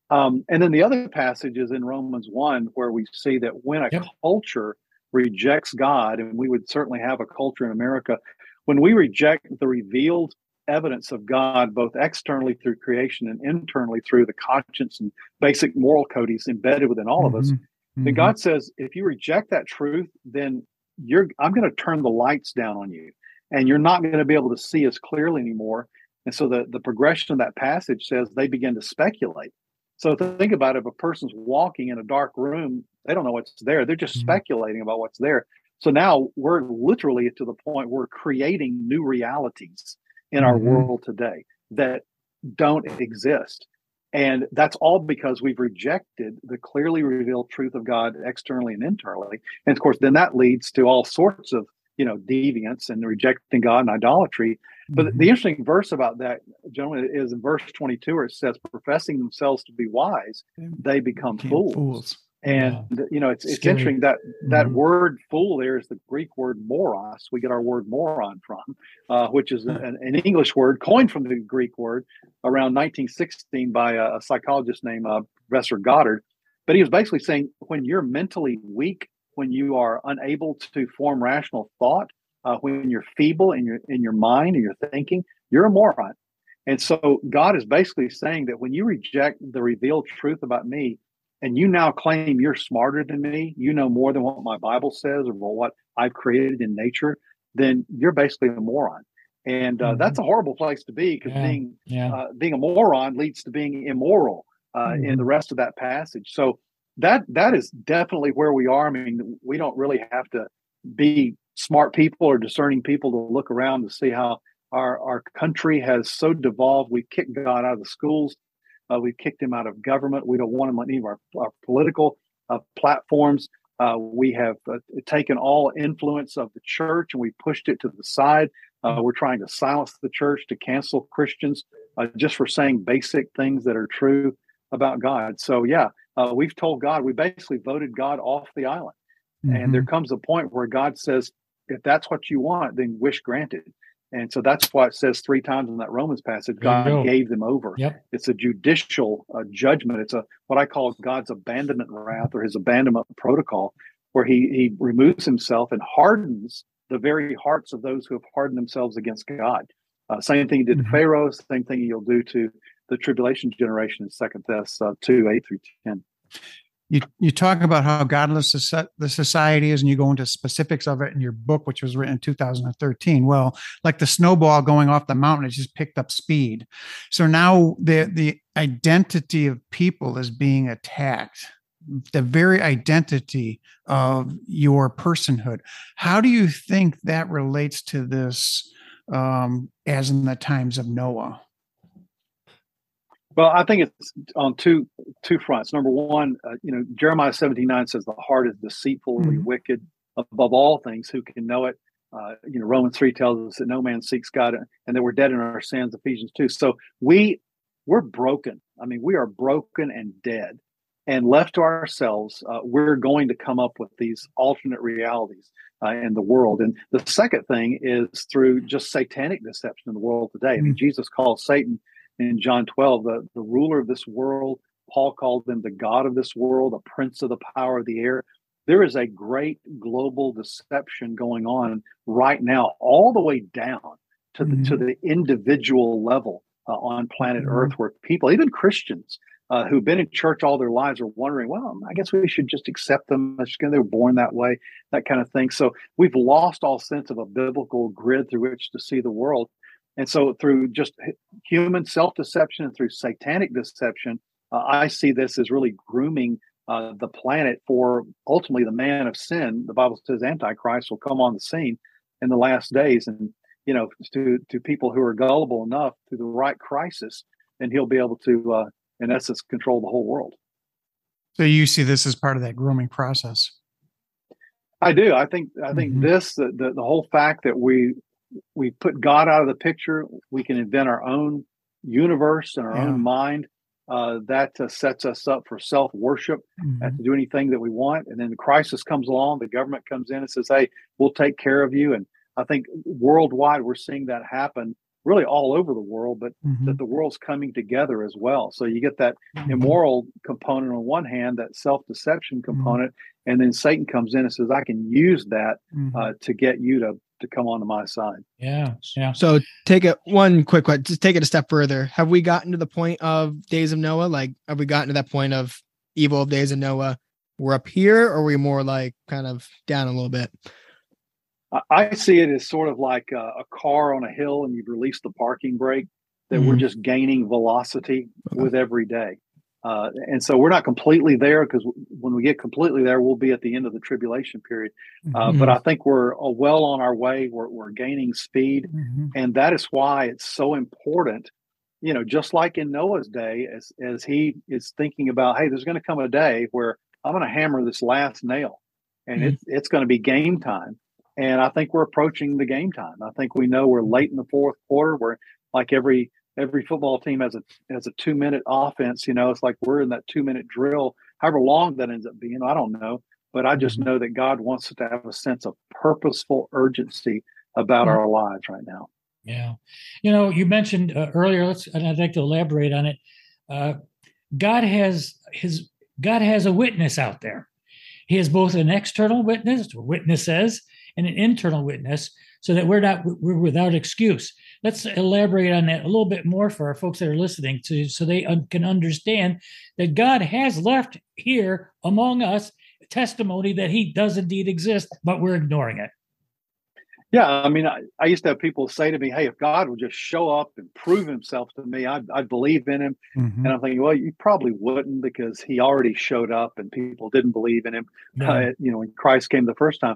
Um, and then the other passage is in Romans one, where we see that when a Yep. culture rejects God, and we would certainly have a culture in America, when we reject the revealed evidence of God, both externally through creation and internally through the conscience and basic moral code He's embedded within all of us, Mhm. then Mhm. God says, if you reject that truth, then you're I'm going to turn the lights down on you, and you're not going to be able to see as clearly anymore. And so the the progression of that passage says they begin to speculate. So think about it, if a person's walking in a dark room, they don't know what's there. They're just Mhm. speculating about what's there. So now we're literally to the point we're creating new realities in our Mhm. world today that don't exist. And that's all because we've rejected the clearly revealed truth of God externally and internally. And of course, then that leads to all sorts of, you know, deviance and rejecting God and idolatry. But the interesting verse about that, gentlemen, is in verse 22, where it says, professing themselves to be wise, they become fools. fools. And you know, it's it's interesting that that Mhm. word "fool" there is the Greek word "moros." We get our word "moron" from, uh, which is an, an English word coined from the Greek word around 1916 by a, a psychologist named uh, Professor Goddard. But he was basically saying when you're mentally weak, when you are unable to form rational thought, uh, when you're feeble in your in your mind and your thinking, you're a moron. And so God is basically saying that when you reject the revealed truth about me, and you now claim you're smarter than me, you know more than what my Bible says or what I've created in nature, then you're basically a moron. And uh, Mhm. that's a horrible place to be because Yeah. being Yeah. uh, being a moron leads to being immoral uh, in Mhm. the rest of that passage. So that that is definitely where we are. I mean, we don't really have to be smart people or discerning people to look around to see how our our country has so devolved. We've kicked God out of the schools. Uh, we've kicked him out of government. We don't want him on any of our, our political uh, platforms. Uh, we have uh, taken all influence of the church and we pushed it to the side. Uh, we're trying to silence the church to cancel Christians uh, just for saying basic things that are true about God. So, yeah, uh, we've told God, we basically voted God off the island. And there comes a point where God says, if that's what you want, then wish granted. And so that's why it says three times in that Romans passage, God go. gave them over. Yep. It's a judicial uh, judgment. It's a what I call God's abandonment wrath or his abandonment protocol, where he he removes himself and hardens the very hearts of those who have hardened themselves against God. Uh, same thing he did Mhm. to Pharaoh. Same thing he'll do to the tribulation generation in Second Thess uh, two eight through ten. You you talk about how godless the society is and you go into specifics of it in your book which was written in 2013 well like the snowball going off the mountain it just picked up speed. So now the the identity of people is being attacked. The very identity of your personhood. How do you think that relates to this um, as in the times of noah Well, I think it's on two two fronts. Number one, uh, you know, Jeremiah seventeen nine says the heart is deceitfully Mhm. wicked above all things. Who can know it? Uh, you know, Romans three tells us that no man seeks God, and that we're dead in our sins. Ephesians two. So we we're broken. I mean, we are broken and dead, and left to ourselves, uh, we're going to come up with these alternate realities uh, in the world. And the second thing is through just satanic deception in the world today. I mean, Jesus calls Satan in John 12, the, the ruler of this world. Paul called him the God of this world, the prince of the power of the air. There is a great global deception going on right now, all the way down to the, to the individual level uh, on planet Mhm. Earth, where people, even Christians, uh, who've been in church all their lives, are wondering, well, I guess we should just accept them. It's They were born that way, that kind of thing. So we've lost all sense of a biblical grid through which to see the world. And so, through just human self deception and through satanic deception, uh, I see this as really grooming uh, the planet for ultimately the man of sin. The Bible says Antichrist will come on the scene in the last days. And, you know, to, to people who are gullible enough through the right crisis, and he'll be able to, uh, in essence, control the whole world. so you see this as part of that grooming process I do. I think. I think Mhm. this the, the the whole fact that we we put God out of the picture, we can invent our own universe and our Yeah. own mind. Uh, that uh, sets us up for self worship Mhm. and to do anything that we want. And then the crisis comes along, the government comes in and says, "Hey, we'll take care of you." And I think worldwide, we're seeing that happen, really all over the world, but Mhm. that the world's coming together as well. So you get that Mhm. immoral component on one hand, that self deception component, and then Satan comes in and says, "I can use that Mhm. uh, to get you to to come onto my side." Yeah. Yeah. So take it one quick question. Just take it a step further. Have we gotten to the point of days of Noah? Like, have we gotten to that point of evil of days of Noah? We're up here, or are we more like kind of down a little bit? I, I see it as sort of like a, a car on a hill, and you've released the parking brake. That we're Mhm. just gaining velocity Okay. with every day. Uh, and so we're not completely there because when we get completely there, we'll be at the end of the tribulation period. Uh, Mhm. But I think we're uh, well on our way. We're, we're gaining speed. Mhm. and that is why it's so important you know just like in noah's day as as he is thinking about hey there's going to come a day where i'm going to hammer this last nail and Mhm. it's it's going to be game time and i think we're approaching the game time i think we know we're late in the fourth quarter we're like every every football team has a has a two minute offense you know it's like we're in that two minute drill however long that ends up being i don't know but i just Mhm. know that god wants us to have a sense of purposeful urgency about Mhm. our lives right now Yeah. You know, you mentioned uh, earlier, let's, and I'd like to elaborate on it. Uh, God has his, God has a witness out there. He has both an external witness, witnesses, and an internal witness, so that we're not, we're without excuse. Let's elaborate on that a little bit more for our folks that are listening to, so they un- can understand that God has left here among us testimony that he does indeed exist, but we're ignoring it. Yeah, I mean, I, I used to have people say to me, "Hey, if God would just show up and prove Himself to me, I'd, I'd believe in Him." Mhm. And I'm thinking, well, you probably wouldn't because He already showed up and people didn't believe in Him. No. Uh, you know, when Christ came the first time.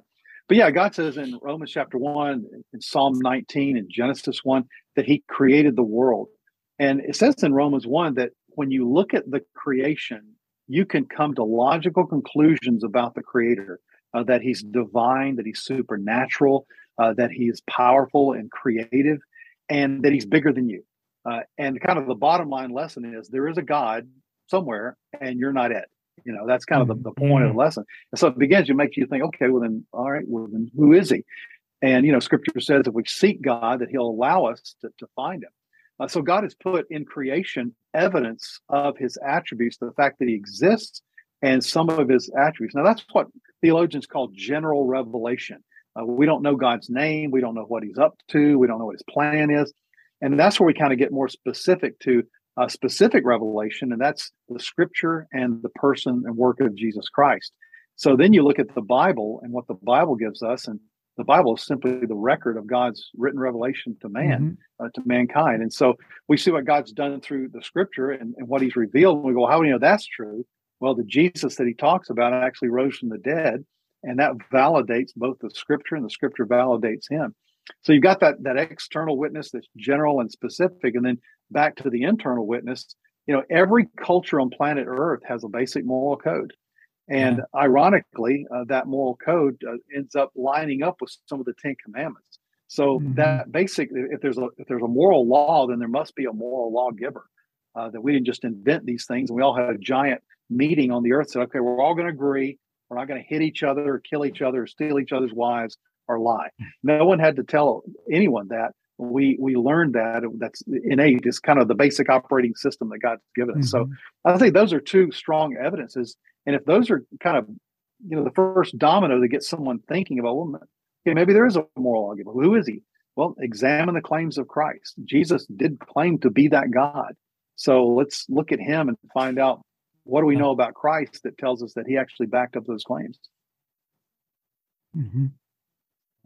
But yeah, God says in Romans chapter one, in Psalm 19, in Genesis one, that He created the world. And it says in Romans one that when you look at the creation, you can come to logical conclusions about the Creator. Uh, that He's divine, that He's supernatural, uh, that He is powerful and creative, and that He's bigger than you. Uh, and kind of the bottom line lesson is there is a God somewhere, and you're not it. You know, that's kind of the, the point of the lesson. And so it begins to make you think, okay, well then, all right, well then, who is he? And you know, Scripture says if we seek God, that He'll allow us to, to find Him. Uh, so God has put in creation evidence of His attributes, the fact that He exists, and some of His attributes. Now that's what theologians call general revelation. Uh, we don't know God's name, we don't know what He's up to, we don't know what His plan is, and that's where we kind of get more specific to a specific revelation, and that's the scripture and the person and work of Jesus Christ. So then you look at the Bible and what the Bible gives us, and the Bible is simply the record of God's written revelation to man, Mhm. uh, to mankind. And so we see what God's done through the scripture and, and what he's revealed. And we go, how do we know that's true? Well, the Jesus that he talks about actually rose from the dead, and that validates both the scripture and the scripture validates him. So you've got that that external witness that's general and specific, and then back to the internal witness. You know, every culture on planet Earth has a basic moral code, and ironically, uh, that moral code uh, ends up lining up with some of the Ten Commandments. So Mhm. that basic, if there's a if there's a moral law, then there must be a moral lawgiver. Uh, that we didn't just invent these things, and we all had a giant meeting on the earth. Said, okay, we're all going to agree. We're not going to hit each other, or kill each other, or steal each other's wives, or lie. No one had to tell anyone that. We we learned that that's innate. It's kind of the basic operating system that God's given us. So Mhm. I think those are two strong evidences. And if those are kind of, you know, the first domino that gets someone thinking about, well, okay, maybe there is a moral argument. Who is he? Well, examine the claims of Christ. Jesus did claim to be that God. So let's look at him and find out what do we know about Christ that tells us that he actually backed up those claims. Mhm.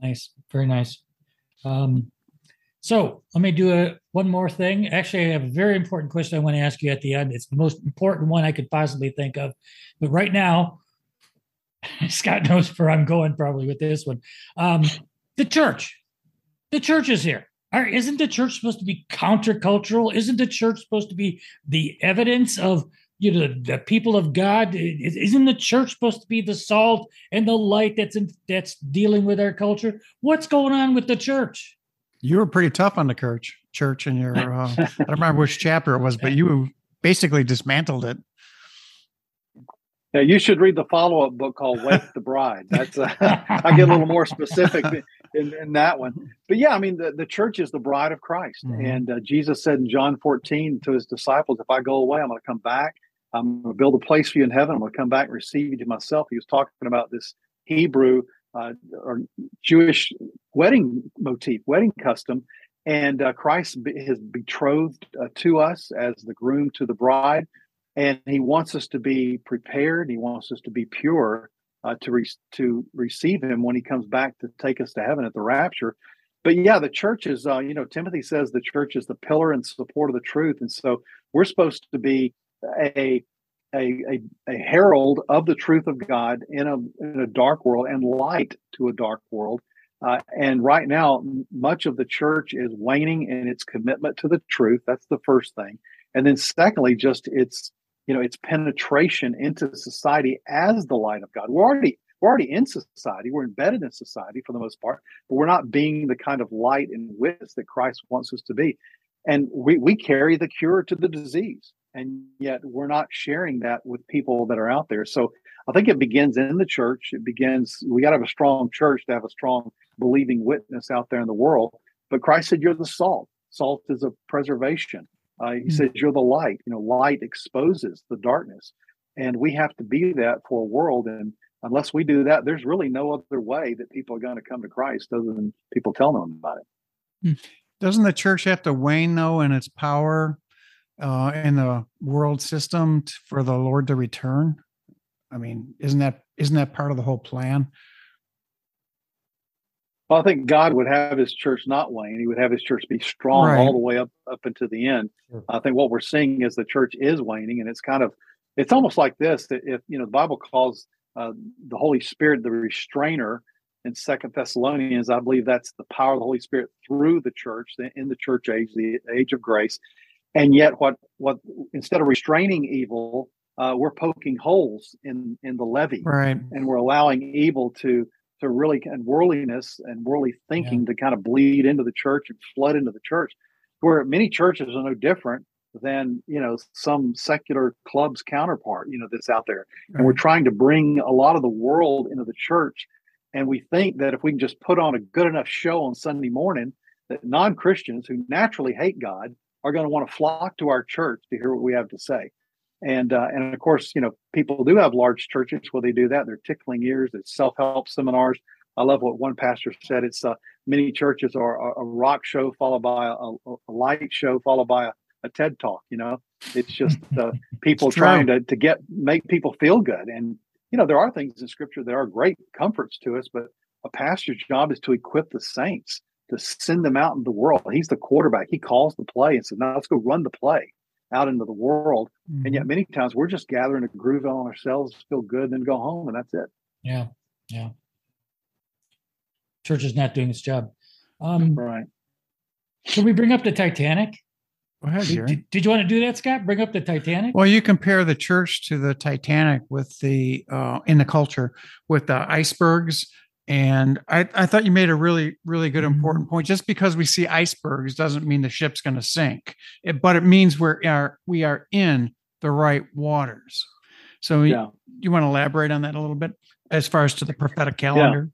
Nice, very nice. Um, so let me do a one more thing. Actually, I have a very important question I want to ask you at the end. It's the most important one I could possibly think of, but right now, Scott knows where I'm going probably with this one. Um, the church, the church is here. Are, isn't the church supposed to be countercultural? Isn't the church supposed to be the evidence of you know the, the people of God? Isn't the church supposed to be the salt and the light that's in, that's dealing with our culture? What's going on with the church? You were pretty tough on the church, church in your, uh, I don't remember which chapter it was, but you basically dismantled it. Yeah, you should read the follow-up book called "Wake the Bride." That's uh, I get a little more specific in, in that one. But yeah, I mean, the, the church is the bride of Christ, Mhm. and uh, Jesus said in John 14 to his disciples, "If I go away, I'm going to come back. I'm going to build a place for you in heaven. I'm going to come back and receive you to myself." He was talking about this Hebrew uh, or Jewish wedding motif, wedding custom, and uh, Christ is betrothed uh, to us as the groom to the bride and he wants us to be prepared. He wants us to be pure uh, to re- to receive him when he comes back to take us to heaven at the rapture. But yeah, the church is, uh, you know, Timothy says the church is the pillar and support of the truth, and so we're supposed to be a a, a, a herald of the truth of God in a in a dark world and light to a dark world. Uh, and right now, much of the church is waning in its commitment to the truth. That's the first thing. And then secondly, just its you know its penetration into society as the light of God. We're already we're already in society. We're embedded in society for the most part, but we're not being the kind of light and witness that Christ wants us to be. And we we carry the cure to the disease, and yet we're not sharing that with people that are out there. So I think it begins in the church. It begins. We got to have a strong church to have a strong believing witness out there in the world. But Christ said, "You're the salt. Salt is a preservation." Uh, he Mm. says, "You're the light." You know, light exposes the darkness, and we have to be that for a world. And unless we do that, there's really no other way that people are going to come to Christ other than people telling them about it. Doesn't the church have to wane though in its power uh, in the world system t- for the Lord to return? I mean, isn't that isn't that part of the whole plan? Well, I think God would have his church not wane. He would have his church be strong Right. all the way up up into the end. Sure. I think what we're seeing is the church is waning, and it's kind of it's almost like this that if you know the Bible calls uh, the Holy Spirit the restrainer in Second Thessalonians, I believe that's the power of the Holy Spirit through the church in the church age, the age of grace. And yet, what what instead of restraining evil, uh, we're poking holes in in the levee. Right. and we're allowing evil to to really and worldliness and worldly thinking to kind of bleed into the church and flood into the church where many churches are no different than you know some secular club's counterpart you know that's out there. And we're trying to bring a lot of the world into the church. And we think that if we can just put on a good enough show on sunday morning that non-christians who naturally hate god are going to want to flock to our church to hear what we have to say and uh, and of course, you know, people do have large churches where they do that. They're tickling ears. It's self help seminars. I love what one pastor said. It's uh, many churches are a, rock show followed by a, a, a light show followed by a, a TED talk. You know, it's just uh, people It's trying to to get make people feel good. And you know, there are things in Scripture that are great comforts to us, but a pastor's job is to equip the saints to send them out in the world. He's the quarterback. He calls the play and says, "Now let's go run the play out into the world." Mhm. And yet, many times we're just gathering a groove on ourselves, feel good, and then go home, and that's it. Yeah. Yeah. Church is not doing its job. Um, Right. can we bring up the Titanic? Go ahead, Did, did- did you want to do that, Scott? Bring up the Titanic? Well, you compare the church to the Titanic with the uh, in the culture with the icebergs, and I, I thought you made a really really good Mhm. important point. Just because we see icebergs doesn't mean the ship's going to sink, it, but it means we're are we are in the right waters. So you- Yeah. you want to elaborate on that a little bit as far as to the prophetic calendar?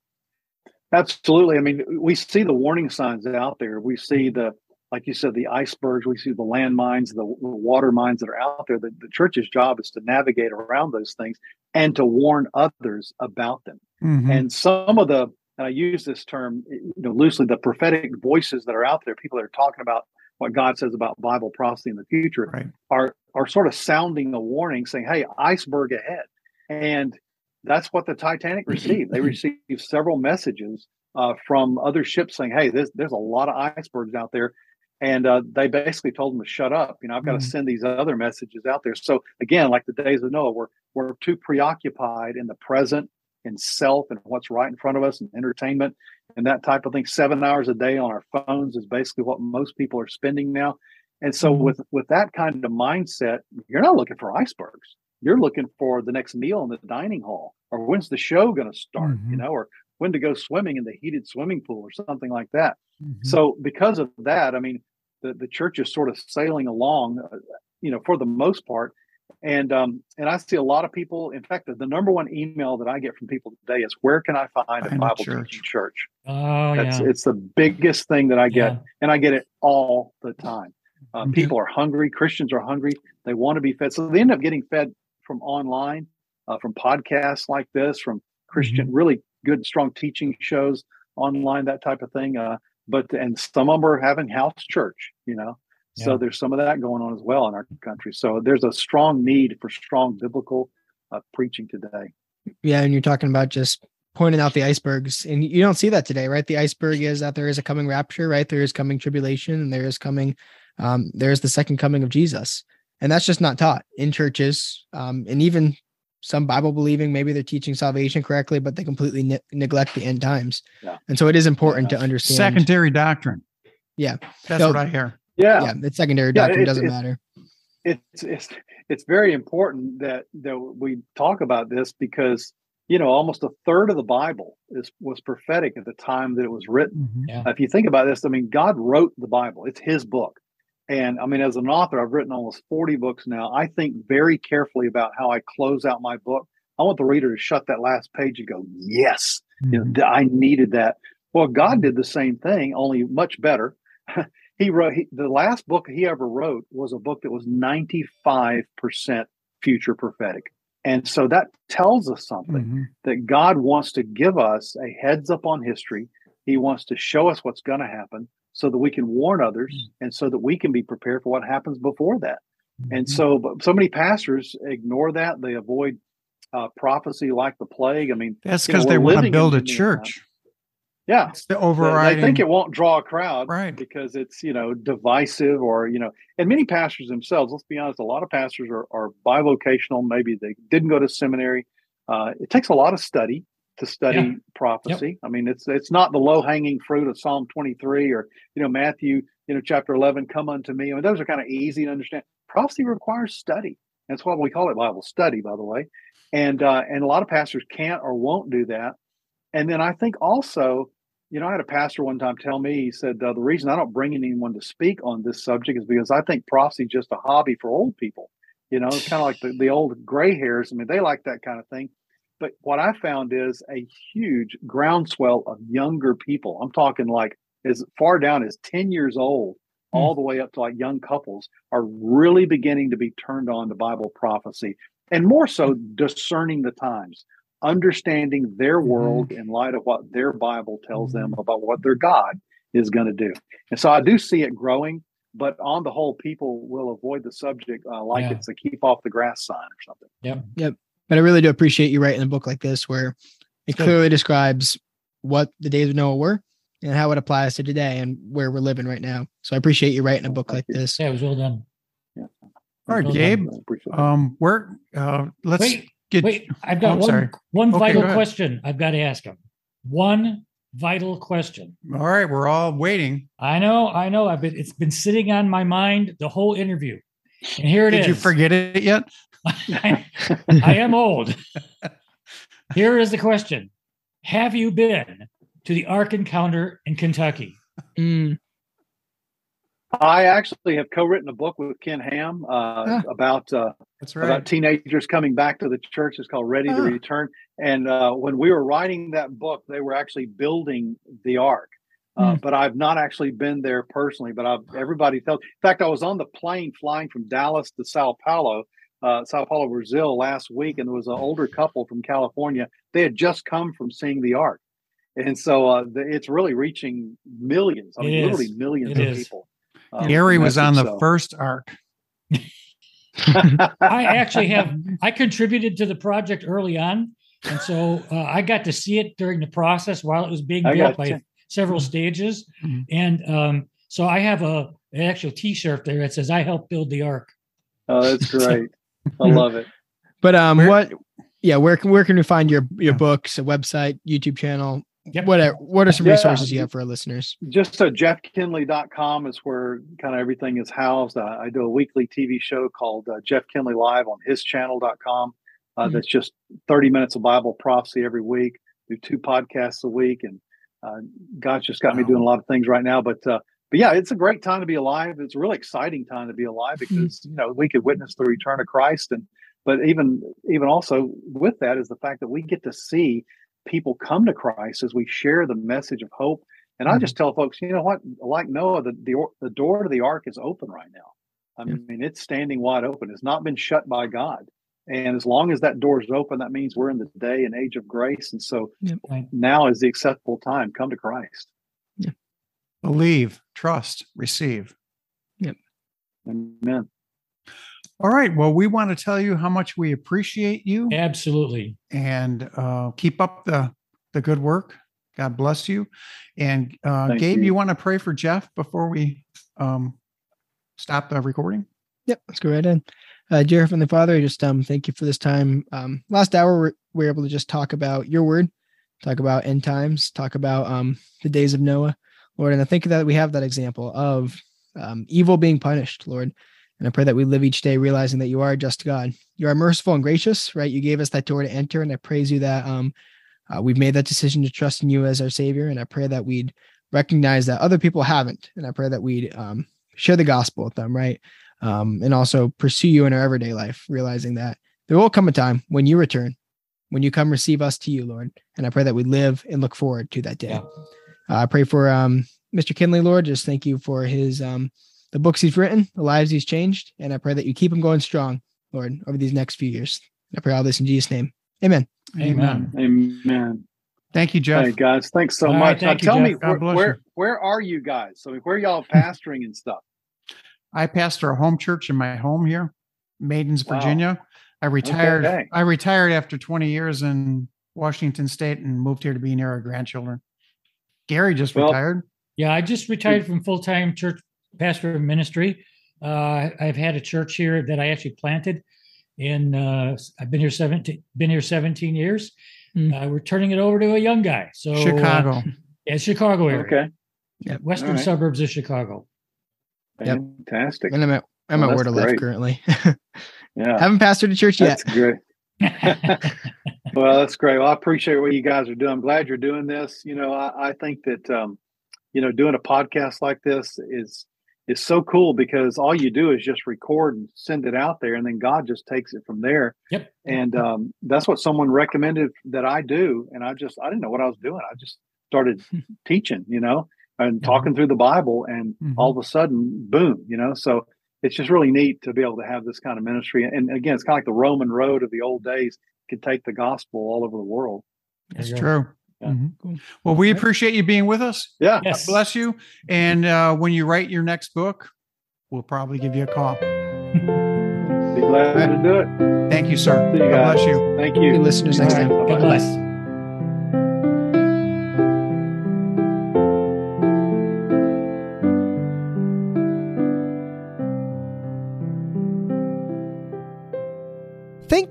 Absolutely. I mean, we see the warning signs out there. We see the, like you said, the icebergs. We see the landmines, the, the water mines that are out there. The, the church's job is to navigate around those things and to warn others about them. Mhm. And some of the, and I use this term, you know, loosely, the prophetic voices that are out there, people that are talking about what God says about Bible prophecy in the future, Right. are are sort of sounding a warning, saying, "Hey, iceberg ahead," and that's what the Titanic received. They received several messages uh, from other ships saying, "Hey, there's there's a lot of icebergs out there," and uh, they basically told them to shut up. You know, I've got Mhm. to send these other messages out there. So again, like the days of Noah, we're we're too preoccupied in the present and self and what's right in front of us and entertainment and that type of thing. Seven hours a day on our phones is basically what most people are spending now. And so Mhm. with with that kind of mindset, you're not looking for icebergs. You're looking for the next meal in the dining hall, or when's the show going to start, you Mhm. know, or when to go swimming in the heated swimming pool or something like that. Mhm. So because of that, I mean, the, the church is sort of sailing along, uh, you know, for the most part. And um, and I see a lot of people. In fact, the, the number one email that I get from people today is, "Where can I find Find a a Bible church." teaching church?" Oh, That's yeah. it's the biggest thing that I get, Yeah. and I get it all the time. Uh, Mhm. people are hungry. Christians are hungry. They want to be fed, so they end up getting fed from online, uh, from podcasts like this, from Christian, Mm-hmm. really good, strong teaching shows online, that type of thing. Uh, but and some of them are having house church, you know. So there's some of that going on as well in our country. So there's a strong need for strong biblical uh, preaching today. Yeah, and you're talking about just pointing out the icebergs, and you don't see that today, right? The iceberg is that there is a coming rapture, right? There is coming tribulation, and there is coming, um, there is the second coming of Jesus, and that's just not taught in churches, um, and even some Bible believing, maybe they're teaching salvation correctly, but they completely ne- neglect the end times, Yeah. and so it is important Yeah. to understand. Secondary doctrine. Yeah. That's So- what I hear. Yeah, yeah, it's secondary Yeah, doctrine it's- doesn't it's- matter. it's it's it's very important that that we talk about this because you know almost a third of the Bible is was prophetic at the time that it was written. Mhm. Yeah. If you think about this, I mean, God wrote the Bible; it's His book. And I mean, as an author, I've written almost forty books now. I think very carefully about how I close out my book. I want the reader to shut that last page and go, "Yes, you know. I needed that." Well, God did the same thing, only much better. He wrote he, the last book he ever wrote was a book that was 95% future prophetic. And so that tells us something Mhm. that God wants to give us a heads up on history. He wants to show us what's going to happen so that we can warn others and so that we can be prepared for what happens before that. And Mhm. so, but so many pastors ignore that. They avoid uh, prophecy like the plague. I mean, That's because they want to build a church. Yeah, It's the overriding. they think it won't draw a crowd, right. because it's you know divisive or you know and many pastors themselves let's be honest a lot of pastors are, are bivocational. Maybe they didn't go to seminary. Uh, it takes a lot of study to study Yeah. prophecy. I mean it's it's not the low hanging fruit of psalm 23 or you know matthew you know chapter 11 come unto me. I mean those are kind of easy to understand. Prophecy requires study. That's why we call it bible study by the way. And uh, and a lot of pastors can't or won't do that and then i think also you know, I had a pastor one time tell me, he said, uh, the reason I don't bring anyone to speak on this subject is because I think prophecy is just a hobby for old people. You know, it's kind of like the, the old gray hairs. I mean, they like that kind of thing. But what I found is a huge groundswell of younger people. I'm talking like as far down as 10 years old, all the way up to like young couples are really beginning to be turned on to Bible prophecy and more so discerning the times understanding their world in light of what their Bible tells them about what their God is going to do. And so I do see it growing, but on the whole, people will avoid the subject uh, like Yeah. it's a keep off the grass sign or something. Yep. Yep. But I really do appreciate you writing a book like this where it Good. clearly describes what the days of Noah were and how it applies to today and where we're living right now. So I appreciate you writing a book Thank like you. this. Yeah, it was well done. Yeah. All right, Well Gabe. I appreciate that. Um, where uh let's Wait, get wait. I've Oh, got I'm one sorry. one Okay, vital go question. I've got to ask him. One vital question. all right, we're all waiting. I know, I know. I've been it's been sitting on my mind the whole interview, and here it is. Did you forget it yet? I, I am old. Here is the question: Have you been to the Ark Encounter in Kentucky? Mm, I actually have co-written a book with Ken Ham uh, Ah. about uh, That's about teenagers coming back to the church. It's called Ready to. Return. And uh, when we were writing that book, they were actually building the ark. Uh, But I've not actually been there personally. But I've, everybody tells. In fact, I was on the plane flying from Dallas to Sao Paulo, uh, Sao Paulo, Brazil, last week, and there was an older couple from California. They had just come from seeing the ark, and so uh, the, it's really reaching millions. I mean, literally millions It of is. people. uh, Gary was on the so. first ark. I actually have. I contributed to the project early on, and so uh, I got to see it during the process while it was being built gotcha. by several stages. Mhm. And um, so I have a an actual T-shirt there that says "I helped build the Ark." Oh, that's great. I love it. but um, Where- what? Yeah, where can where can we find your your Yeah. books, a website, YouTube channel, Yep. whatever? What are some Yeah. resources you have for our listeners? just so jeffkinley.com is where kind of everything is housed. Uh, I do a weekly TV show called uh, Jeff Kinley Live on his channel.com. Uh, Mhm. That's just 30 minutes of Bible prophecy every week. Do two podcasts a week, and uh, God's just got me doing a lot of things right now. But uh, but yeah, it's a great time to be alive. It's a really exciting time to be alive because you know we could witness the return of Christ, and but even even also with that is the fact that we get to see people come to Christ as we share the message of hope. And I mm-hmm. just tell folks, you know what? Like Noah, the, the the door to the ark is open right now. I Yeah. mean, it's standing wide open. It's not been shut by God. And as long as that door is open, that means we're in the day and age of grace. And so Right. now is the acceptable time. Come to Christ. Believe, trust, receive. Yep. Amen. All right. Well, we want to tell you how much we appreciate you Absolutely. and uh, keep up the the good work. God bless you. And uh, Gabe, you. you. want to pray for Jeff before we um, stop the recording? Yep, let's go right in. Uh, dear Heavenly Father, I just um thank you for this time. Um, last hour we're, we are able to just talk about your word, talk about end times, talk about um the days of Noah, Lord, and I think that we have that example of um, evil being punished, Lord. And I pray that we live each day realizing that you are a just God. You are merciful and gracious, right? You gave us that door to enter, and I praise you that um uh, we've made that decision to trust in you as our Savior. And I pray that we'd recognize that other people haven't, and I pray that we'd um, share the gospel with them, right? um, and also pursue you in our everyday life, realizing that there will come a time when you return, when you come receive us to you, Lord. And I pray that we live and look forward to that day. Yeah. Uh, I pray for um, Mr. Kinley, Lord. Just thank you for his um, the books he's written, the lives he's changed, and I pray that you keep him going strong, Lord, over these next few years. I pray all this in Jesus' name. Amen. Amen. Amen. Thank you, Jeff. Hey guys, thanks so All right, much. Now thank you, tell Jeff. me God where, where where are you guys? So where y'all pastoring and stuff? I pastor a home church in my home here, Maidens, Wow. Virginia. I retired. Okay. I retired after 20 years in Washington State and moved here to be near our grandchildren. Gary just Well- retired. Yeah, I just retired from full time church pastor of ministry. Uh, I've had a church here that I actually planted, and uh, I've been here seventeen been here seventeen years. Hmm. Uh, we're turning it over to a young guy. So uh, Chicago. yeah, Chicago area, Okay. western All right. suburbs of Chicago. Yep. Fantastic. And I'm at I'm Well, at that's Word of Life currently. Yeah. Haven't pastored a church yet. That's great. Well, that's great. Well, I appreciate what you guys are doing. I'm glad you're doing this. You know, I, I think that um, you know, doing a podcast like this is is so cool because all you do is just record and send it out there, and then God just takes it from there. Yep. And um, that's what someone recommended that I do, and I just I didn't know what I was doing. I just started teaching, you know, and talking through the Bible, and Mhm. all of a sudden, boom, you know. So it's just really neat to be able to have this kind of ministry. And again, it's kind of like the Roman road of the old days could take the gospel all over the world. That's There go. true. Yeah. Mhm. Cool. Well, we Okay. appreciate you being with us. Yeah. Yes. God bless you. And uh, when you write your next book, we'll probably give you a call. Be glad to do it. Thank you, sir. See God you guys. bless you. Thank Good you. listeners All next right. time. God bless.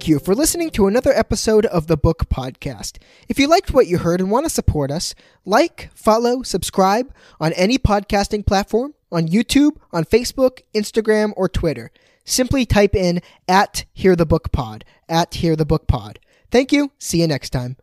Thank you for listening to another episode of the Book Podcast. If you liked what you heard and want to support us, like, follow, subscribe on any podcasting platform, on YouTube, on Facebook, Instagram, or Twitter. Simply type in at Hear the Book Pod, at Hear the Book Pod. Thank you. See you next time.